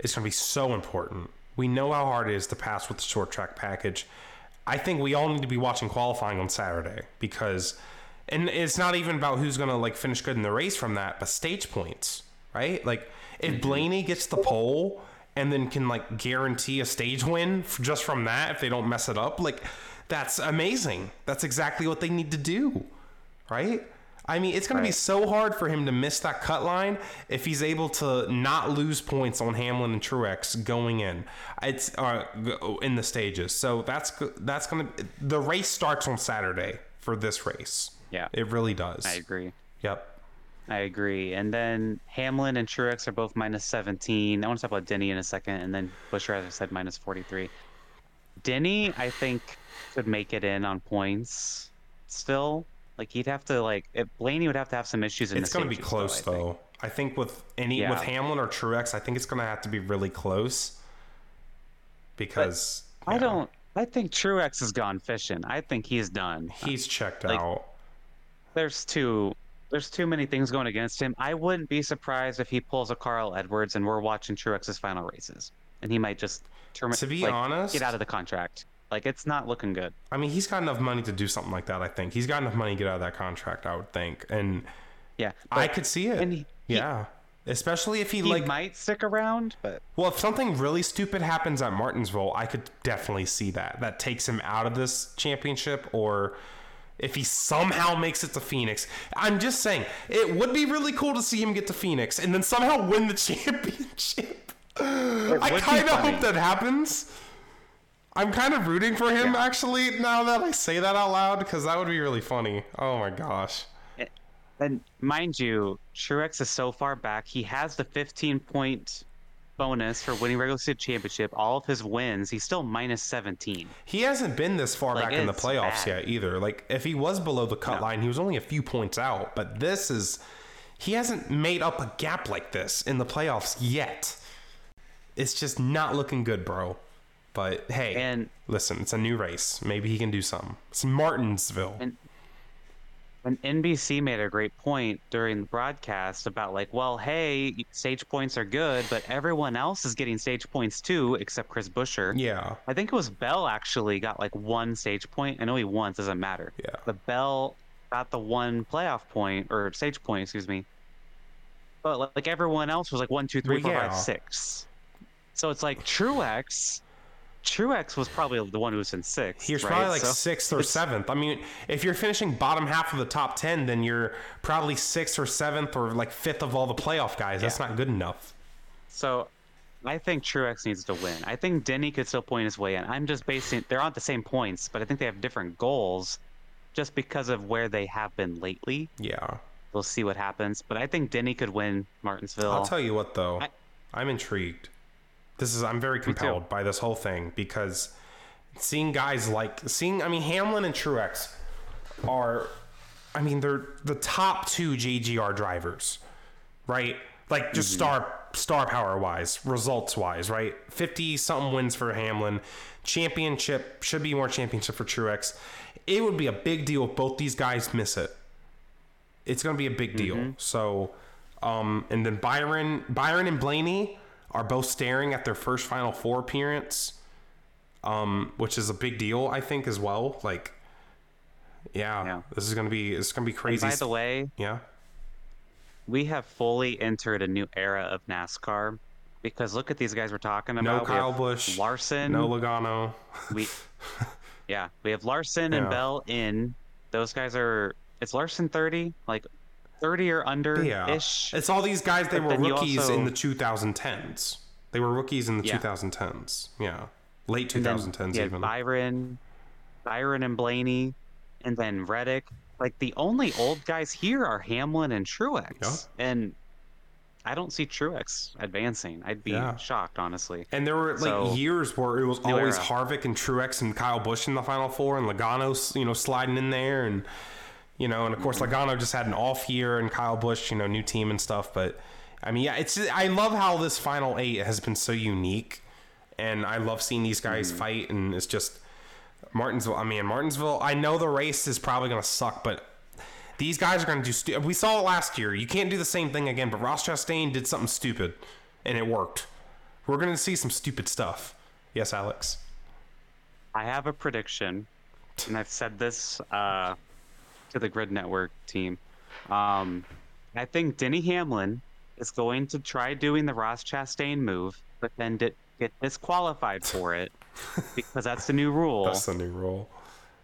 is going to be so important. We know how hard it is to pass with the short track package. I think we all need to be watching qualifying on Saturday because, and it's not even about who's going to like finish good in the race from that, but stage points, right? Like if Blaney gets the pole and then can like guarantee a stage win just from that if they don't mess it up, like that's amazing. That's exactly what they need to do, right? I mean, it's going to be so hard for him to miss that cut line if he's able to not lose points on Hamlin and Truex going in. It's uh, in the stages. So that's that's going to the race starts on Saturday for this race. Yeah. It really does. I agree. Yep. I agree. And then Hamlin and Truex are both minus 17. I want to talk about Denny in a second, and then Buescher, as I said, minus 43. Denny, I think, could make it in on points still. Like he'd have to like if Blaney would have to have some issues in It's going to be close I think. though. I think with any Yeah. with Hamlin or Truex, I think it's going to have to be really close because I don't. I think Truex has gone fishing. I think he's done. He's checked like- out. There's too. There's too many things going against him. I wouldn't be surprised if he pulls a Carl Edwards and we're watching Truex's final races, and he might just terminate. To be like, honest- get out of the contract. Like it's not looking good. I mean, he's got enough money to do something like that. I think he's got enough money to get out of that contract. I would think, and Yeah, I could see it. and he- he- yeah, especially if he, he like. might stick around, but well, if something really stupid happens at Martinsville, I could definitely see that. That takes him out of this championship, or if he somehow makes it to Phoenix. I'm just saying, it would be really cool to see him get to Phoenix and then somehow win the championship. I kind of hope that happens. I'm kind of rooting for him actually now that I say that out loud because that would be really funny. Oh my gosh. and mind you, Truex is so far back. He has the 15 point bonus for winning regular season championship. All of his wins, he's still minus 17. He hasn't been this far Like, back in the playoffs bad. yet either. Like if he was below the cut No. line, he was only a few points out. But this is he hasn't made up a gap like this in the playoffs yet. It's just not looking good, bro. But hey, And listen, it's a new race. Maybe he can do something. It's Martinsville. And- And NBC made a great point during the broadcast about like, well, hey, stage points are good, but everyone else is getting stage points too, except Chris Buescher. yeah. I think it was Bell actually got like one stage point. I know he won, doesn't matter. Yeah. But Bell got the one playoff point or stage point, excuse me. But like, like everyone else was like one, two, three, Well, four, yeah. five, six. So it's like Truex. Truex was probably the one who was in sixth. He was right? probably like So sixth or seventh. I mean, if you're finishing bottom half of the top ten, then you're probably sixth or seventh or like fifth of all the playoff guys. That's not good enough. So I think Truex needs to win. I think Denny could still point his way in. I'm just basing they're on the same points, but I think they have different goals just because of where they have been lately. Yeah. We'll see what happens. But I think Denny could win Martinsville. I'll tell you what though, I- I, am intrigued. This is I'm very compelled by this whole thing because seeing guys like seeing I mean Hamlin and Truex are I mean they're the top two JGR drivers, right? Like just star star power wise, results wise, right? 50 something wins for Hamlin. Championship should be more championship for Truex. It would be a big deal if both these guys miss it it's going to be a big deal. So, um, and then Byron, Byron and Blaney are both staring at their first Final Four appearance, um, which is a big deal, I think, as well. Like, yeah, Yeah. this is going to be it's to be crazy. By the way, yeah, we have fully entered a new era of NASCAR because look at these guys we're talking about. No Kyle Busch. Larson. No Logano. we, yeah, we have Larson and Bell in. Those guys are. It's Larson thirty, like thirty or under Yeah. ish. It's all these guys. They were rookies also- in the 2010s. They were rookies in the Yeah. 2010s. Yeah, late And then 2010s you had even. Byron, Byron and Blaney, and then Reddick. Like the only old guys here are Hamlin and Truex, Yeah. and I don't see Truex advancing. I'd be Yeah. shocked, honestly. And there were like So, years where it was always era. Harvick and Truex and Kyle Busch in the final four, and Logano, you know, sliding in there, and you know, and of course. Logano just had an off year, and Kyle Busch, you know, new team and stuff. But I mean, yeah, it's I love how this final eight has been so unique, and I love seeing these guys Mm-hmm. fight, and it's just Martinsville. I mean, Martinsville. I know the race is probably going to suck, but these guys are going to do. Stu- we saw it last year. You can't do the same thing again. But Ross Chastain did something stupid, and it worked. We're going to see some stupid stuff. Yes, Alex. I have a prediction, and I've said this uh, to the Grid Network team. Um, I think Denny Hamlin is going to try doing the Ross Chastain move, but then di- get disqualified for it because that's the new rule, That's the new rule.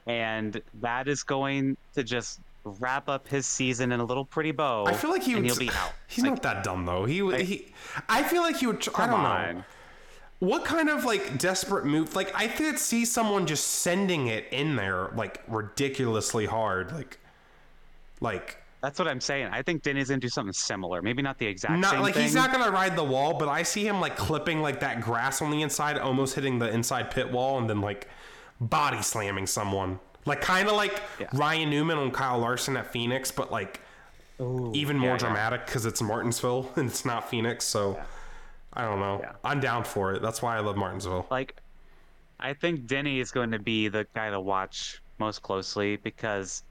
and that is going to just wrap up his season in a little pretty bow. I feel like he would. he'll be out. He's Like, not that dumb though. He would. he. I feel like he would. I don't know. What kind of like desperate move? Like I could see someone just sending it in there like ridiculously hard. Like, like That's what I'm saying. I think Denny's gonna do something similar. Maybe not the exact not same like he's not gonna ride the wall, but I see him like clipping like that grass on the inside, almost hitting the inside pit wall, and then like body slamming someone. Like kind of like Yeah. Ryan Newman on Kyle Larson at Phoenix, but like even more yeah, yeah. dramatic because it's Martinsville and it's not Phoenix. So I don't know. Yeah. I'm down for it. That's why I love Martinsville. like I think Denny is going to be the guy to watch most closely because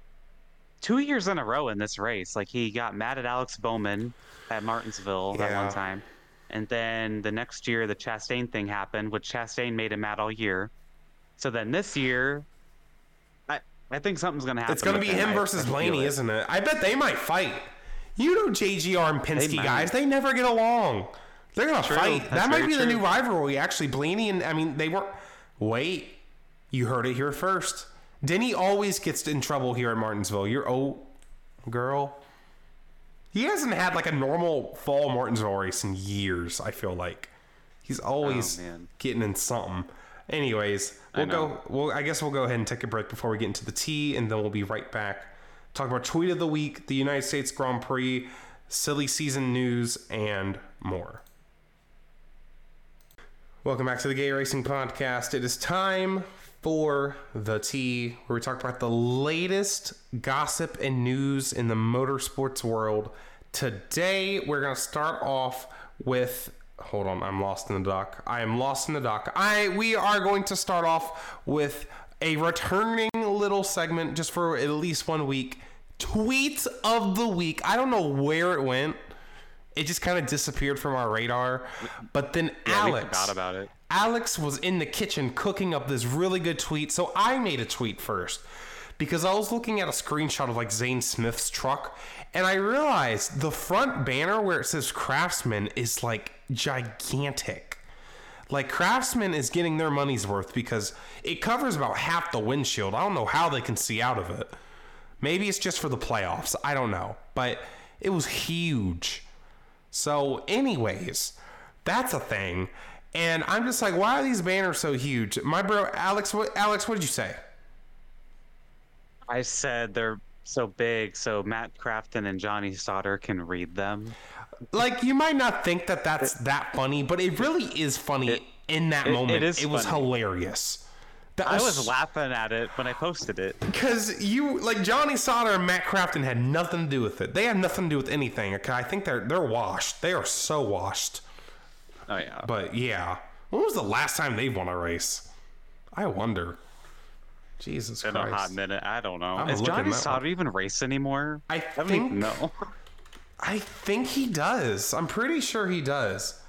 two years in a row in this race, like he got mad at Alex Bowman at Martinsville that one time. And then the next year the Chastain thing happened, which Chastain made him mad all year. So then this year I I think something's gonna happen. It's going to be him versus I Blaney, isn't it? I bet they might fight. You know, JGR and Penske might. guys, they never get along. They're to True. fight. That's that might be the new rivalry, actually. Blaney and, I mean, they were. Wait. You heard it here first. Denny always gets in trouble here at Martinsville. You're, oh, girl. He hasn't had like a normal fall Martinsville race in years, I feel like. He's always Oh, getting in something. Anyways, we'll go. Well, I guess we'll go ahead and take a break before we get into the tea, and then we'll be right back. Talk about tweet of the week, the United States Grand Prix, silly season news, and more. Welcome back to the Gay Racing Podcast. It is time for the tea, where we talk about the latest gossip and news in the motorsports world. Today, we're going to start off with. Hold on, I'm lost in the dock. I am lost in the dock. I we are going to start off with a returning little segment just for at least one week. Tweet of the week. I don't know where it went. It just kind of disappeared from our radar. But then Yeah, Alex forgot about it. Alex was in the kitchen cooking up this really good tweet, so I made a tweet first because I was looking at a screenshot of like Zane Smith's truck, and I realized the front banner where it says Craftsman is like gigantic. Like Craftsman is getting their money's worth because it covers about half the windshield. I don't know how they can see out of it. Maybe it's just for the playoffs. I don't know, but it was huge. So, anyways, that's a thing. And I'm just like, why are these banners so huge? My bro, Alex, what, Alex, what did you say? I said they're so big, so Matt Crafton and Johnny Sauter can read them. Like, you might not think that that's that funny, but it really is funny It- in that it- it moment. is it was funny. hilarious. That I was laughing at it when I posted it. because you like Johnny Sauter and Matt Crafton had nothing to do with it. They had nothing to do with anything. Okay, I think they're they're washed. They are so washed. Oh yeah. But yeah, when was the last time they won a race? I wonder. Jesus in Christ! a hot minute. I don't know. I'm Is Johnny Sauter even race anymore? I think know. I think he does. I'm pretty sure he does.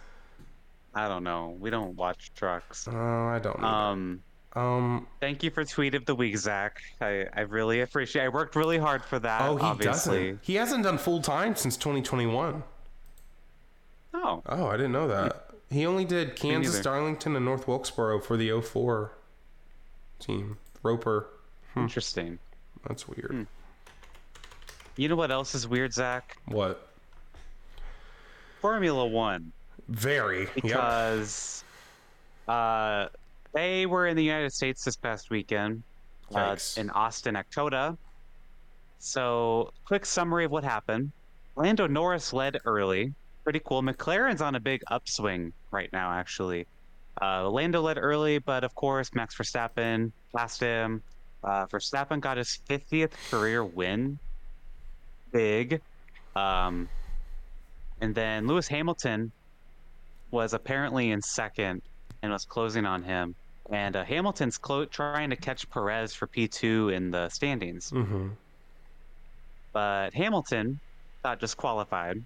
I don't know. We don't watch trucks. Oh, I don't know. Um, Um. thank you for tweet of the week, Zack. I, I really appreciate. I worked really hard for that. Oh, he obviously. doesn't. He hasn't done full time since 2021. Oh, Oh, I didn't know that. He only did Kansas. Darlington, and North Wilkesboro for the 04 team. Roper. Interesting. That's weird. You know what else is weird, Zack? What? Formula One. Very. Yep. because uh, they were in the United States this past weekend uh, in Austin, at COTA. So, quick summary of what happened. Lando Norris led early. Pretty cool. McLaren's on a big upswing right now, actually. Uh, Lando led early, but of course, Max Verstappen passed him. Uh, Verstappen got his 50th career win. Big. Um, and then Lewis Hamilton was apparently in second and was closing on him. And uh, Hamilton's clo- trying to catch Perez for P2 in the standings. Mm-hmm. But Hamilton got disqualified.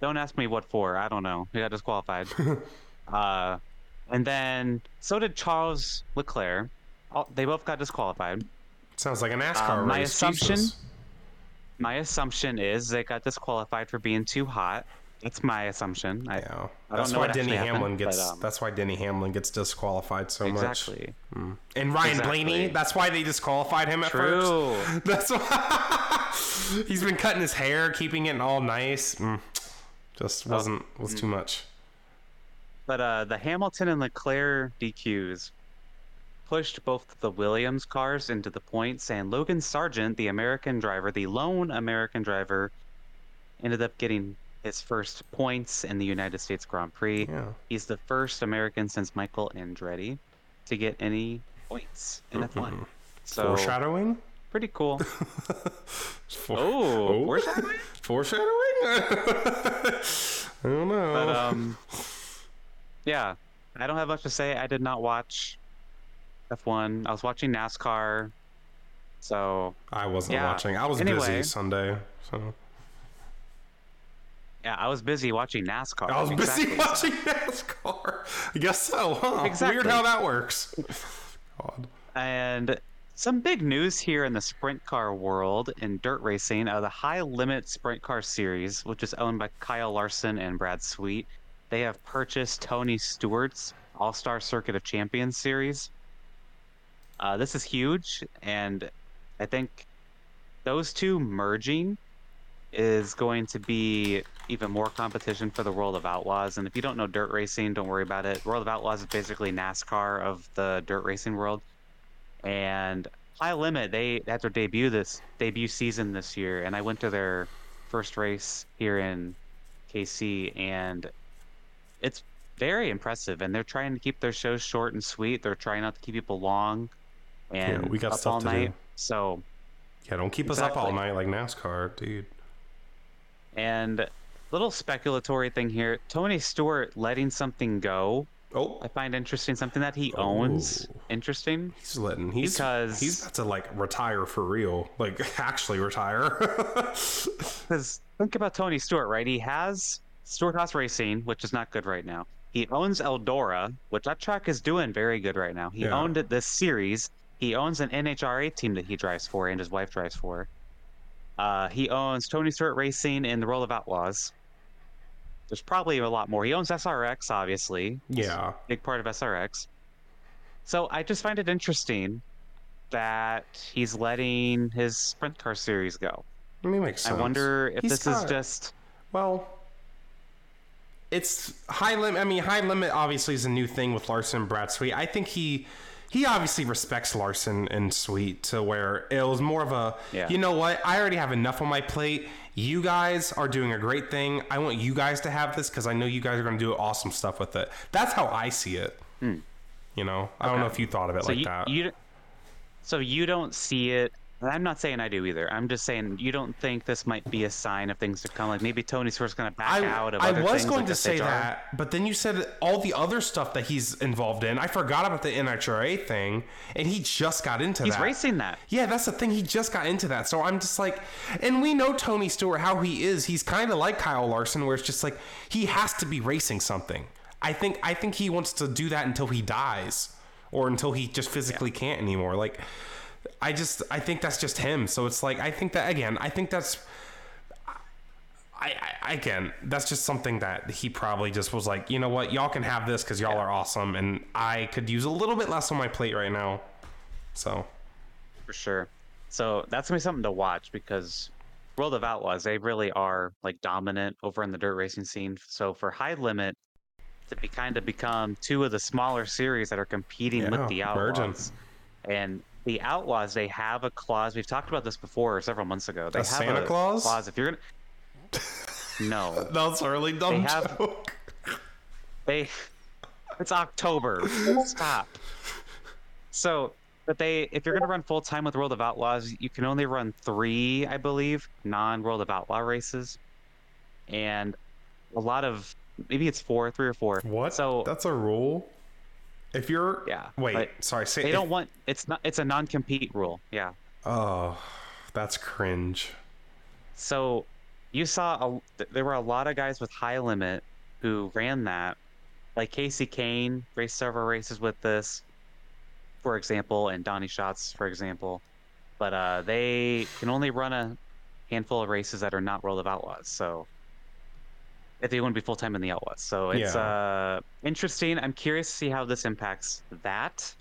Don't ask me what for. I don't know. He got disqualified. uh, and then so did Charles Leclerc. All, they both got disqualified. Sounds like a NASCAR Uh, my assumption- Jesus. My assumption is they got disqualified for being too hot. That's my assumption. I, Yeah. I don't That's know why Denny Hamlin happened, gets. but, um, that's why Denny Hamlin gets disqualified so much. exactly. And Ryan Exactly. Blaney. That's why they disqualified him at True. first. That's why he's been cutting his hair, keeping it all nice. Mm. Just wasn't was too much. But uh, the Hamilton and Leclerc DQs pushed both the Williams cars into the points, and Logan Sargeant, the American driver, the lone American driver, ended up getting his first points in the United States Grand Prix. Yeah. He's the first American since Michael Andretti to get any points in F1. So Foreshadowing. pretty cool. For- Oh, foreshadowing? foreshadowing. I don't know. But um, yeah, I don't have much to say. I did not watch F1. I was watching NASCAR. So I wasn't yeah. watching. I was Anyway. busy Sunday, so yeah, I was busy watching NASCAR. I was busy watching NASCAR. I guess so, huh? Exactly. Weird how that works. God. And some big news here in the sprint car world in dirt racing. Uh, the High Limit Sprint Car Series, which is owned by Kyle Larson and Brad Sweet, they have purchased Tony Stewart's All Star Circuit of Champions series. Uh, this is huge, and I think those two merging is going to be even more competition for the World of Outlaws. And if you don't know dirt racing, don't worry about it. World of Outlaws is basically NASCAR of the dirt racing world. And High Limit, they had their debut this debut season this year, and I went to their first race here in KC, and it's very impressive. And they're trying to keep their shows short and sweet. They're trying not to keep people long and we got up stuff all to do. So Yeah, don't keep us up all night like NASCAR, dude. And little speculatory thing here. Tony Stewart letting something go. Oh, I find interesting. Something that he oh. owns. Oh. Interesting. he's letting he's Because- he's about to like retire for real, like actually retire. Because think about Tony Stewart, right? He has Stewart-Haas Racing, which is not good right now. He owns Eldora, which that track is doing very good right now. He Yeah. owned it this series. He owns an NHRA team that he drives for and his wife drives for. Uh, he owns Tony Stewart Racing and the World of Outlaws. There's probably a lot more. He owns SRX, obviously. yeah, big part of SRX. So I just find it interesting that he's letting his sprint car series go. I mean, makes sense. I wonder if He's this got- is just Well, it's high limit. I mean, high limit obviously is a new thing with Larson and I think he he obviously respects Larson and Sweet to where it was more of a, Yeah. you know what? I already have enough on my plate. You guys are doing a great thing. I want you guys to have this because I know you guys are going to do awesome stuff with it. That's how I see it. Hmm. You know, I don't know if you thought of it so like you, that. you so you don't see it. And I'm not saying I do either. I'm just saying you don't think this might be a sign of things to come. Like maybe Tony Stewart's going to back I, out of I was going like to say that, but then you said all the other stuff that he's involved in. I forgot about the NHRA thing, and he just got into He's that. He's racing that. Yeah, that's the thing. He just got into that. So I'm just like, and we know Tony Stewart how he is. He's kind of like Kyle Larson, where it's just like he has to be racing something. I think I think he wants to do that until he dies, or until he just physically can't anymore. Like, I just I think that's just him. So it's like I think that again. I think that's I, I again, that's just something that he probably just was like, you know what, y'all can have this because y'all are awesome, and I could use a little bit less on my plate right now. So for sure. So that's gonna be something to watch because World of Outlaws they really are like dominant over in the dirt racing scene. So for High Limit to be kind of become two of the smaller series that are competing Yeah, with the Outlaws, merging. and the Outlaws they have a clause. We've talked about this before several months ago. They A have Santa a Claus? clause if you're gonna. No, that's really dumb They have- joke. they it's october stop so but they if you're going to run full time with world of outlaws you can only run three i believe non world of outlaw races and a lot of maybe it's four three or four What? so that's a rule. If you're Yeah, wait, but sorry, say they if- don't want it's not it's a non-compete rule yeah Oh, that's cringe. So you saw a, there were a lot of guys with high limit who ran that, like Kasey Kahne raced several races with this, for example, and Donny Schatz, for example. But uh, they can only run a handful of races that are not World of Outlaws. So if they want to be full time in the Outlaws, so it's uh, interesting. I'm curious to see how this impacts that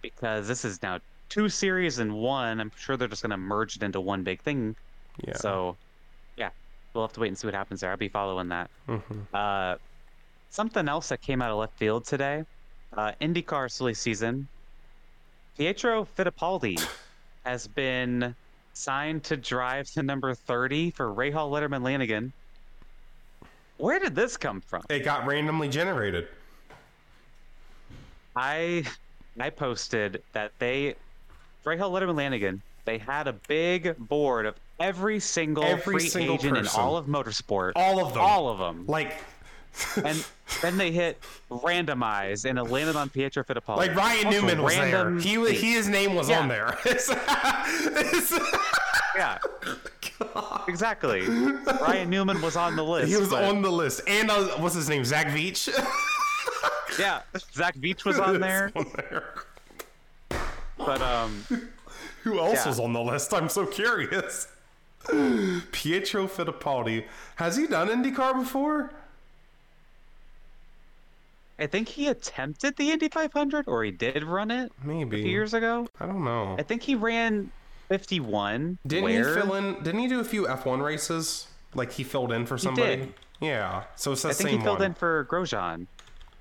because this is now two series in one. I'm sure they're just going to merge it into one big thing. Yeah. So, yeah, we'll have to wait and see what happens there. I'll be following that. Mhm. Uh, something else that came out of left field today uh, IndyCar silly season. Pietro Fittipaldi has been signed to drive the number 30 for Rahal Letterman Lanigan. Where did this come from? It got randomly generated. I I posted that they Rahal Letterman Lanigan they had a big board of every single Every free single agent in all of motorsport. All of them. All of them. Like and then they hit randomize and it landed on Pietro Fittipaldi. like Ryan Also Newman was there. random He wa- thing. he his name was Yeah. on there. Yeah. Exactly. Ryan Newman was on the list. he was but- on the list. And uh, what's his name? Zach Veach. Yeah, Zach Veach was on there, On there. but um, Who else Yeah. was on the list? I'm so curious. Pietro Fittipaldi. Has he done IndyCar before? I think he attempted the Indy 500 or he did run it Maybe a few years ago. I don't know. I think he ran 51. Didn't where? he fill in? Didn't he do a few F1 races? Like he filled in for somebody. did. Yeah. So it's the I think same he filled one. in for Grosjean.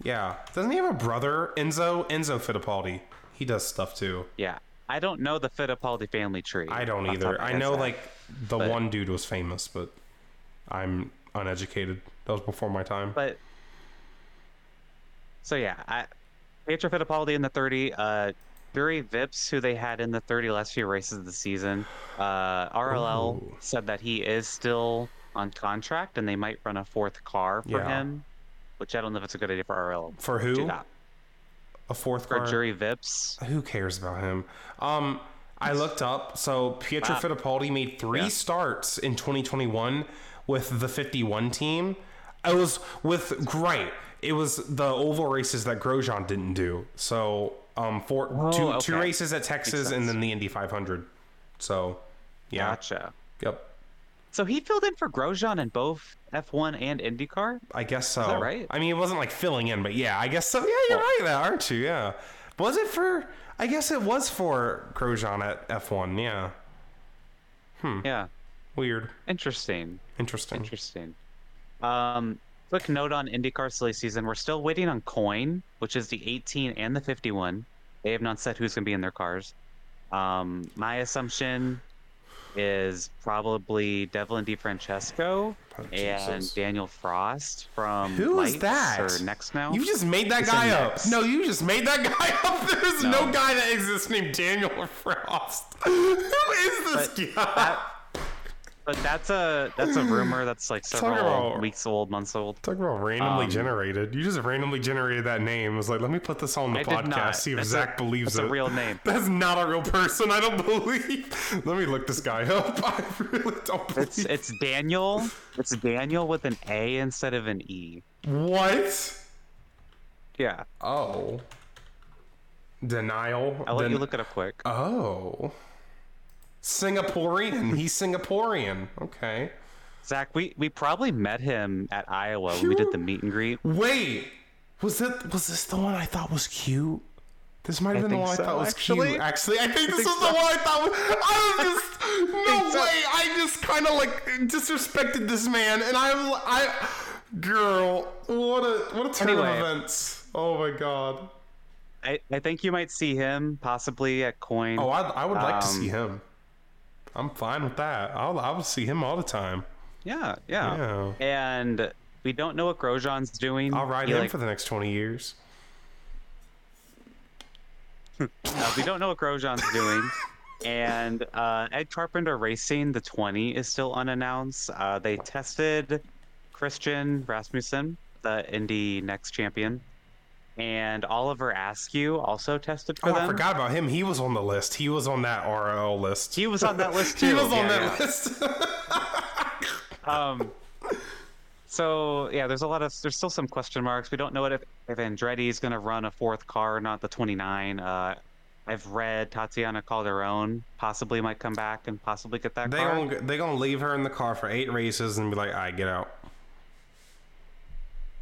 Yeah. Doesn't he have a brother, Enzo? Enzo Fittipaldi. He does stuff too. Yeah. I don't know the Fittipaldi family tree. I don't off the top either. I know so- like the but- one dude was famous, but I'm uneducated. That was before my time. But so yeah, I, Pietro Fittipaldi in the 30. Uh, Barry Vips, who they had in the 30 last few races of the season. Uh, RLL Ooh. said that he is still on contract and they might run a fourth car for Yeah. him, which I don't know if it's a good idea for RLL. For who? A fourth For car. Juri Vips. Who cares about him? Um, I looked up. So Pietro Wow. Fittipaldi made three Yeah. starts in 2021 with the 51 team. It was with great. It was the oval races that Grosjean didn't do. So um, four, Oh, two, two okay. races at Texas and then the Indy 500. So yeah, Gotcha. yep. So he filled in for Grosjean in both F1 and IndyCar. I guess so. that right? I mean, it wasn't like filling in, but yeah, I guess so. Yeah, you're Well- right, there, aren't you? Yeah. Was it for? I guess it was for Grosjean at F1. Yeah. Hmm. Yeah. Weird. Interesting. Interesting. Interesting. Um, quick note on IndyCar silly season: we're still waiting on Coyne, which is the 18 and the 51. They have not said who's going to be in their cars. Um, my assumption is probably Devlin DiFrancesco Oh, and Danial Frost from Who is Lights that? or Next Now. You just made that guy up. Next. No, you just made that guy up. There's no, No. guy that exists named Danial Frost. Who is this But guy? that- But that's a that's a rumor that's like several about- weeks old, months old. Talk about randomly Um, generated. You just randomly generated that name. It was like, let me put this on the I podcast. See if That's a- Zack believes That's it. a real name. That's not a real person. I don't believe. Let me look this guy up. I really don't believe. It's it's Daniel. It's Daniel with an A instead of an E. what? Yeah. Oh. Denial. I'll let you Den- look it up quick. Oh. Singaporean. He's Singaporean. Okay. Zack, we, we probably met him at Iowa when we did the meet and greet. Wait, was it was this the one I thought was cute? This might have I been the one so, I thought was actually. cute. Actually, I think this think was the one I thought. Was, I was just no so. way. I just kind of like disrespected this man, and I was I, girl, what a what a turn Anyway. of events. Oh my god. I, I think you might see him possibly at Coyne. Oh, I, I would like to Um, see him. I'm fine with that. I'll I will see him all the time. yeah, yeah, Yeah. And we don't know what Grosjean's doing. I'll ride He, him like, for the next 20 years. uh, we don't know what Grosjean's doing. And uh, Ed Carpenter Racing, the 20, is still unannounced. Uh, they tested Christian Rasmussen, the Indy NXT champion, and Oliver Askew also tested for Oh, them. I forgot about him. He was on the list. He was on that RL list. He was on that list too. he was on Yeah, that yeah. list. Um, so yeah, there's a lot of there's still some question marks. We don't know if if Andretti is going to run a fourth car, not the 29. Uh, I've read Tatiana Calderon possibly might come back and possibly get that they car. gonna they gonna leave her in the car for eight races and be like, "I right, get out."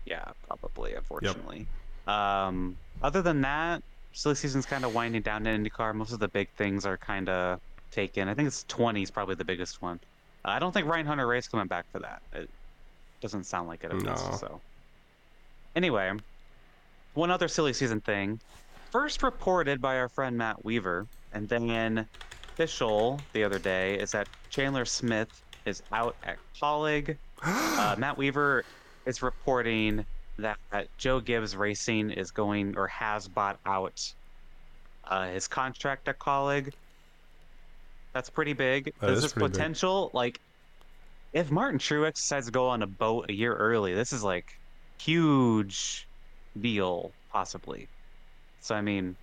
Yeah, probably. Unfortunately. Um, other than that, silly season's kind of winding down in IndyCar. Most of the big things are kind of taken. I think it's 20 is probably the biggest one. Uh, I don't think Ryan Hunter-Reay's coming back for that. It doesn't sound like it. At No. least, so anyway, one other silly season thing. First reported by our friend Matt Weaver, and then official the other day is that Chandler Smith is out at Kaulig. uh, Matt Weaver is reporting that Joe Gibbs Racing is going or has bought out uh, his contract at Kaulig. That's pretty big. That There's is this pretty big. potential, like, if Martin Truex decides to go on a boat a year early, this is like huge deal, possibly. So I mean,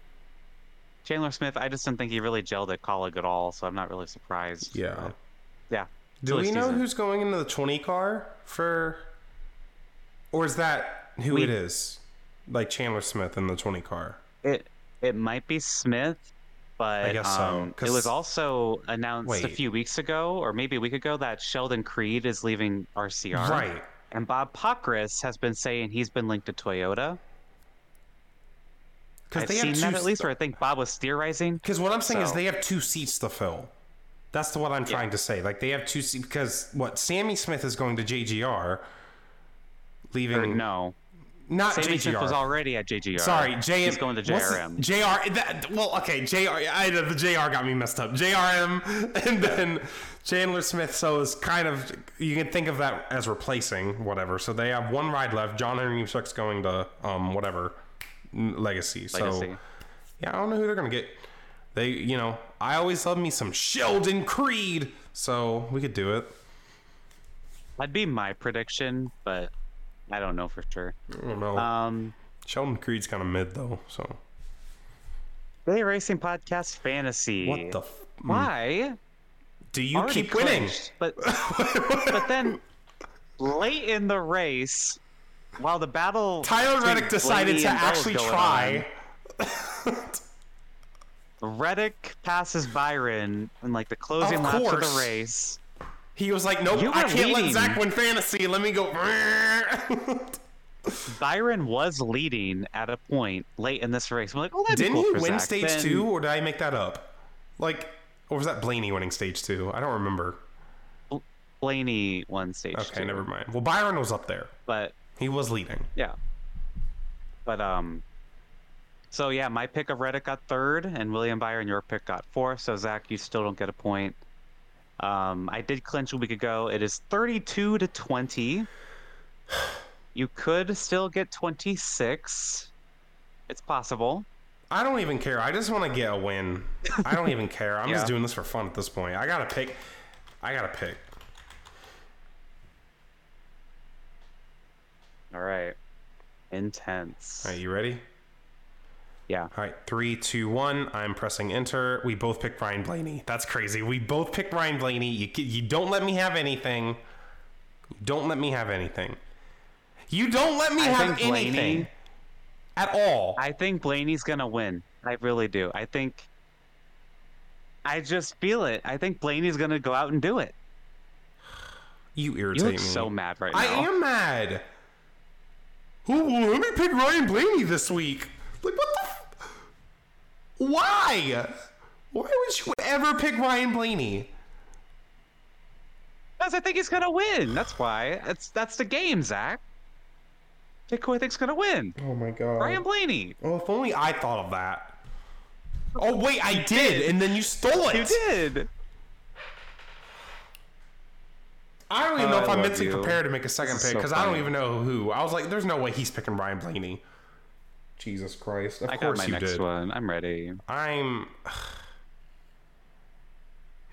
Chandler Smith, I just didn't think he really gelled at Kaulig at all, so I'm not really surprised. Yeah. But, yeah. Do silly we know season. who's going into the 20 car for, or is that who We- it is? Like Chandler Smith in the 20 car. It it might be Smith, but I guess so, um, it 'cause- was also announced a few weeks ago, or maybe a week ago, that Sheldon Creed is leaving RCR. Right. And Bob Pockrass has been saying he's been linked to Toyota. Because I've they seen have that at least, or I think Bob was theorizing. Because what I'm saying is they have two seats to fill. That's the what I'm trying to say. Like they have two seats because what Sammy Smith is going to JGR, leaving Or no, not JGR. Was already at JGR. Sorry, JM. He's going to JRM. JR. That, well, okay, JR. I, the JR got me messed up. JRM, and then Chandler Smith. So it's kind of you can think of that as replacing whatever. So they have one ride left. John Hunter Nemechek's going to um whatever n- Legacy. So yeah, I don't know who they're gonna get. They, you know, I always love me some Sheldon Creed. So we could do it. That'd be my prediction, but I don't know for sure. I don't know. Um, Sheldon Creed's kind of mid though. So Gay Racing Podcast Fantasy. what the? F- Why? do you Already keep winning? clinched, But but then late in the race, while the battle Tyler Reddick decided to and Bell was actually try. Reddick passes Byron in like the closing Of laps of the race. He was like, "Nope, I can't let. Zack win fantasy. Let me go." Byron was leading at a point late in this race. I'm like, oh, Didn't cool he win Zack. stage Then two, or did I make that up? Like, or was that Blaney winning stage two? I don't remember. Blaney won stage Okay, two. never mind. Well, Byron was up there. But He was leading. Yeah. But um so yeah, my pick of Reddick got third and William Byron your pick got fourth. So Zack, you still don't get a point. Um I did clinch a week ago. It is thirty two to twenty. You could still get twenty six. It's possible. I don't even care. I just want to get a win. I don't even care. I'm just doing this for fun at this point. I gotta pick. I gotta pick. All right. Intense. All right, you ready? Yeah. All right, three, two, one. I'm pressing enter. We both picked Ryan Blaney. That's crazy. We both picked Ryan Blaney. You, you don't let me have anything. You don't let me have anything. You don't let me I have Blaney- anything at all. I think Blaney's gonna win. I really do. I think I just feel it. I think Blaney's gonna go out and do it. You irritate You look me. so mad right now. I am mad. Well, let me pick Ryan Blaney this week. Like, what the? F- Why? Why would you ever pick Ryan Blaney? Because I think he's gonna win. That's why. That's that's the game, Zack. Pick who I think's gonna win. Oh my god. Ryan Blaney. Well, if only I thought of that. Oh wait, I did, and then you stole it. You did. I don't even know if I I'm mentally you. prepared to make a second This is pick so because I don't even know who. I was like, "There's no way he's picking Ryan Blaney." Jesus Christ! Of I got course my you next did. one. I'm ready. I'm.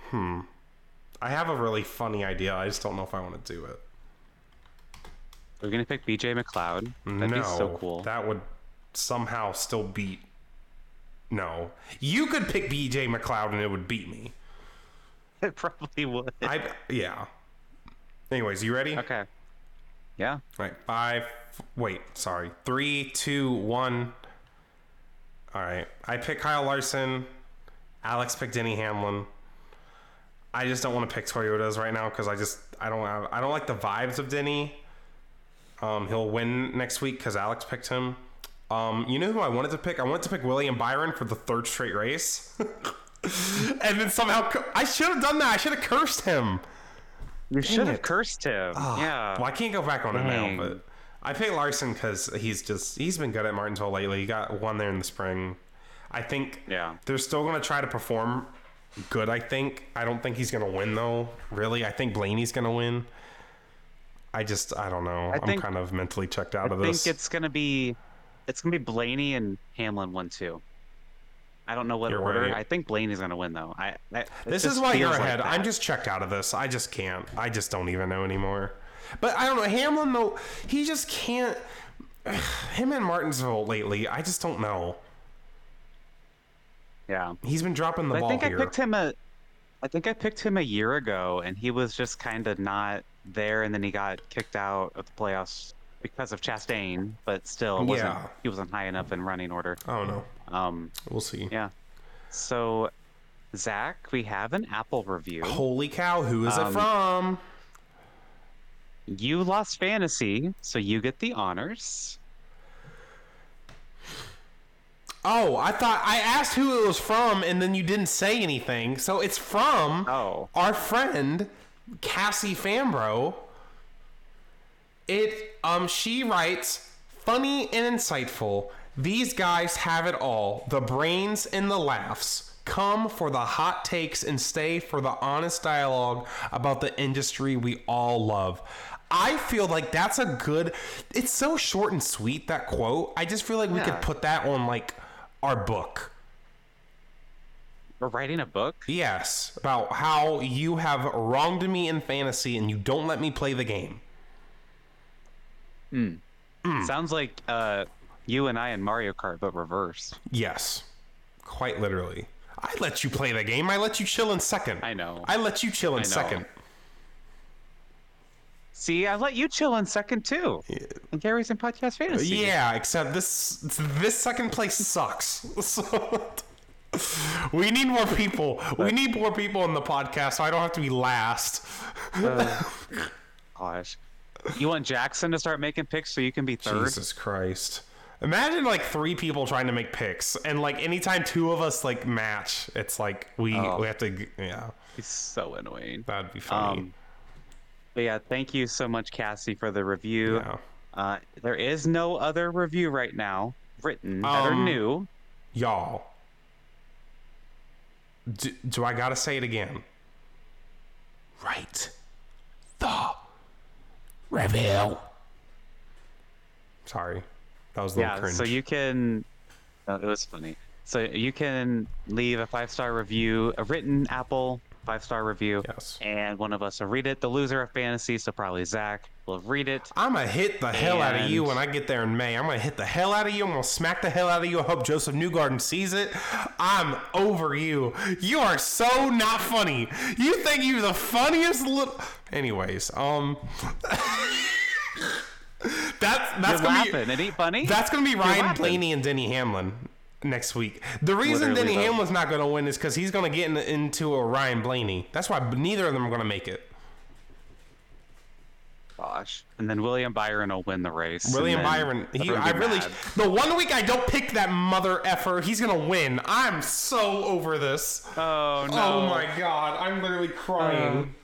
Hmm. I have a really funny idea. I just don't know if I want to do it. We're gonna pick BJ McLeod. That'd no, be so cool. That would somehow still beat. No, you could pick B.J. McLeod and it would beat me. It probably would. I yeah. Anyways, you ready? Okay. Yeah. Right, five. Wait, sorry. Three, two, one. All right. I pick Kyle Larson. Alex picked Denny Hamlin. I just don't want to pick Toyotas right now because I just I don't have, I don't like the vibes of Denny. Um, he'll win next week because Alex picked him. Um, you know who I wanted to pick? I wanted to pick William Byron for the third straight race. and then somehow I should have done that. I should have cursed him. You should have cursed him. Ah, yeah. Well, I can't go back on it now, mm. but I picked Larson because he's just he's been good at Martinsville lately. He got one there in the spring. I think Yeah. they're still going to try to perform good. I think I don't think he's going to win though. Really, I think Blaney's going to win. I just I don't know. I am kind of mentally checked out I of this. I think it's gonna be, it's gonna be Blaney and Hamlin one two. I don't know what You're order. right. I think Blaney's gonna win though. I. I This is why you're feels like ahead. I'm just checked out of this. I just can't. I just don't even know anymore. But I don't know. Hamlin though, he just can't. Him and Martinsville lately, I just don't know. Yeah. He's been dropping the But I think here. I picked him a. I think I picked him a year ago, and he was just kind of not there, and then he got kicked out of the playoffs because of Chastain. But still, wasn't, Yeah. he wasn't high enough in running order. I don't know. Um, We'll see. yeah. So, Zack, we have an Apple review. Holy cow! Who is Um, it from? You lost fantasy, so you get the honors. Oh, I thought I asked who it was from, and then you didn't say anything. So it's from Oh. our friend Cassie Fambro. It um she writes funny and insightful. These guys have it all. The brains and the laughs. Come for the hot takes and stay for the honest dialogue about the industry we all love. I feel like that's a good it's so short and sweet that quote. I just feel like we Yeah. could put that on like our book. We're writing a book. Yes, about how you have wronged me in fantasy and you don't let me play the game. Hmm. Sounds like uh, you and I in Mario Kart, but reverse. Yes, quite literally. I let you play the game. I let you chill in second. I know. I let you chill in second. See, I let you chill in second too. In Gary's in podcast fantasy. Yeah, except this this second place sucks. So we need more people. We need more people in the podcast, so I don't have to be last. Oh, gosh. You want Jackson to start making picks so you can be third? Jesus Christ. Imagine like three people trying to make picks, and like anytime two of us like match, it's like we Oh. we have to yeah. He's so annoying. That'd be funny. Um, but yeah, thank you so much, Cassie, for the review. yeah. Uh, there is no other review right now written that are Um, new. Y'all. Do, do I gotta say it again? Right. The reveal. Sorry. That was a little Yeah, cringe. so you can. Uh, it was funny. So you can leave a five star review, a written Apple five star review, Yes. and one of us will read it. The loser of fantasy, so probably Zack, will read it. I'm gonna hit the hell out of you when I get there in May. I'm gonna hit the hell out of you. I'm gonna smack the hell out of you. I hope Josef Newgarden sees it. I'm over you. You are so not funny. You think you're the funniest little. Anyways, um, that's that's You're gonna laughing. be it ain't funny. that's gonna be Ryan. Blaney and Denny Hamlin next week. The reason Literally, Denny though. Hamlin's not gonna win is because he's gonna get in, into a Ryan Blaney. That's why neither of them are gonna make it. gosh. And then William Byron will win the race. William Byron. He, I really. mad. The one week I don't pick that mother effer, he's gonna win. I'm so over this. Oh, oh no. Oh my god, I'm literally crying. Um,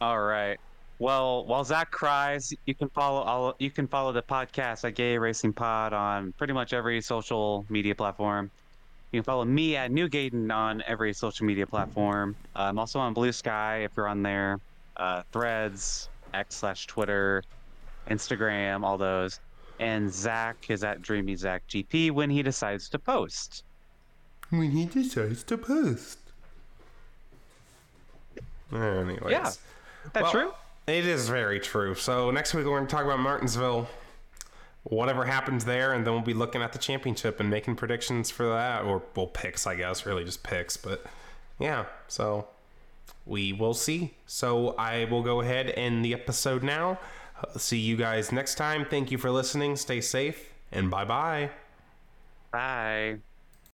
all right. Well, while Zack cries, you can follow all you can follow the podcast at Gay Racing Pod on pretty much every social media platform. You can follow me at New Gayden on every social media platform. Uh, I'm also on Blue Sky if you're on there. Uh, Threads, X slash Twitter, Instagram, all those. And Zack is at Dreamy Zack GP when he decides to post. when he decides to post. Anyways. Yeah. That's Well, true. It is very true. So next week we're going to talk about Martinsville, whatever happens there, and then we'll be looking at the championship and making predictions for that, or well, picks, I guess, really just picks. But yeah, so we will see. So I will go ahead and the episode now. See you guys next time. Thank you for listening. Stay safe, and bye bye. Bye.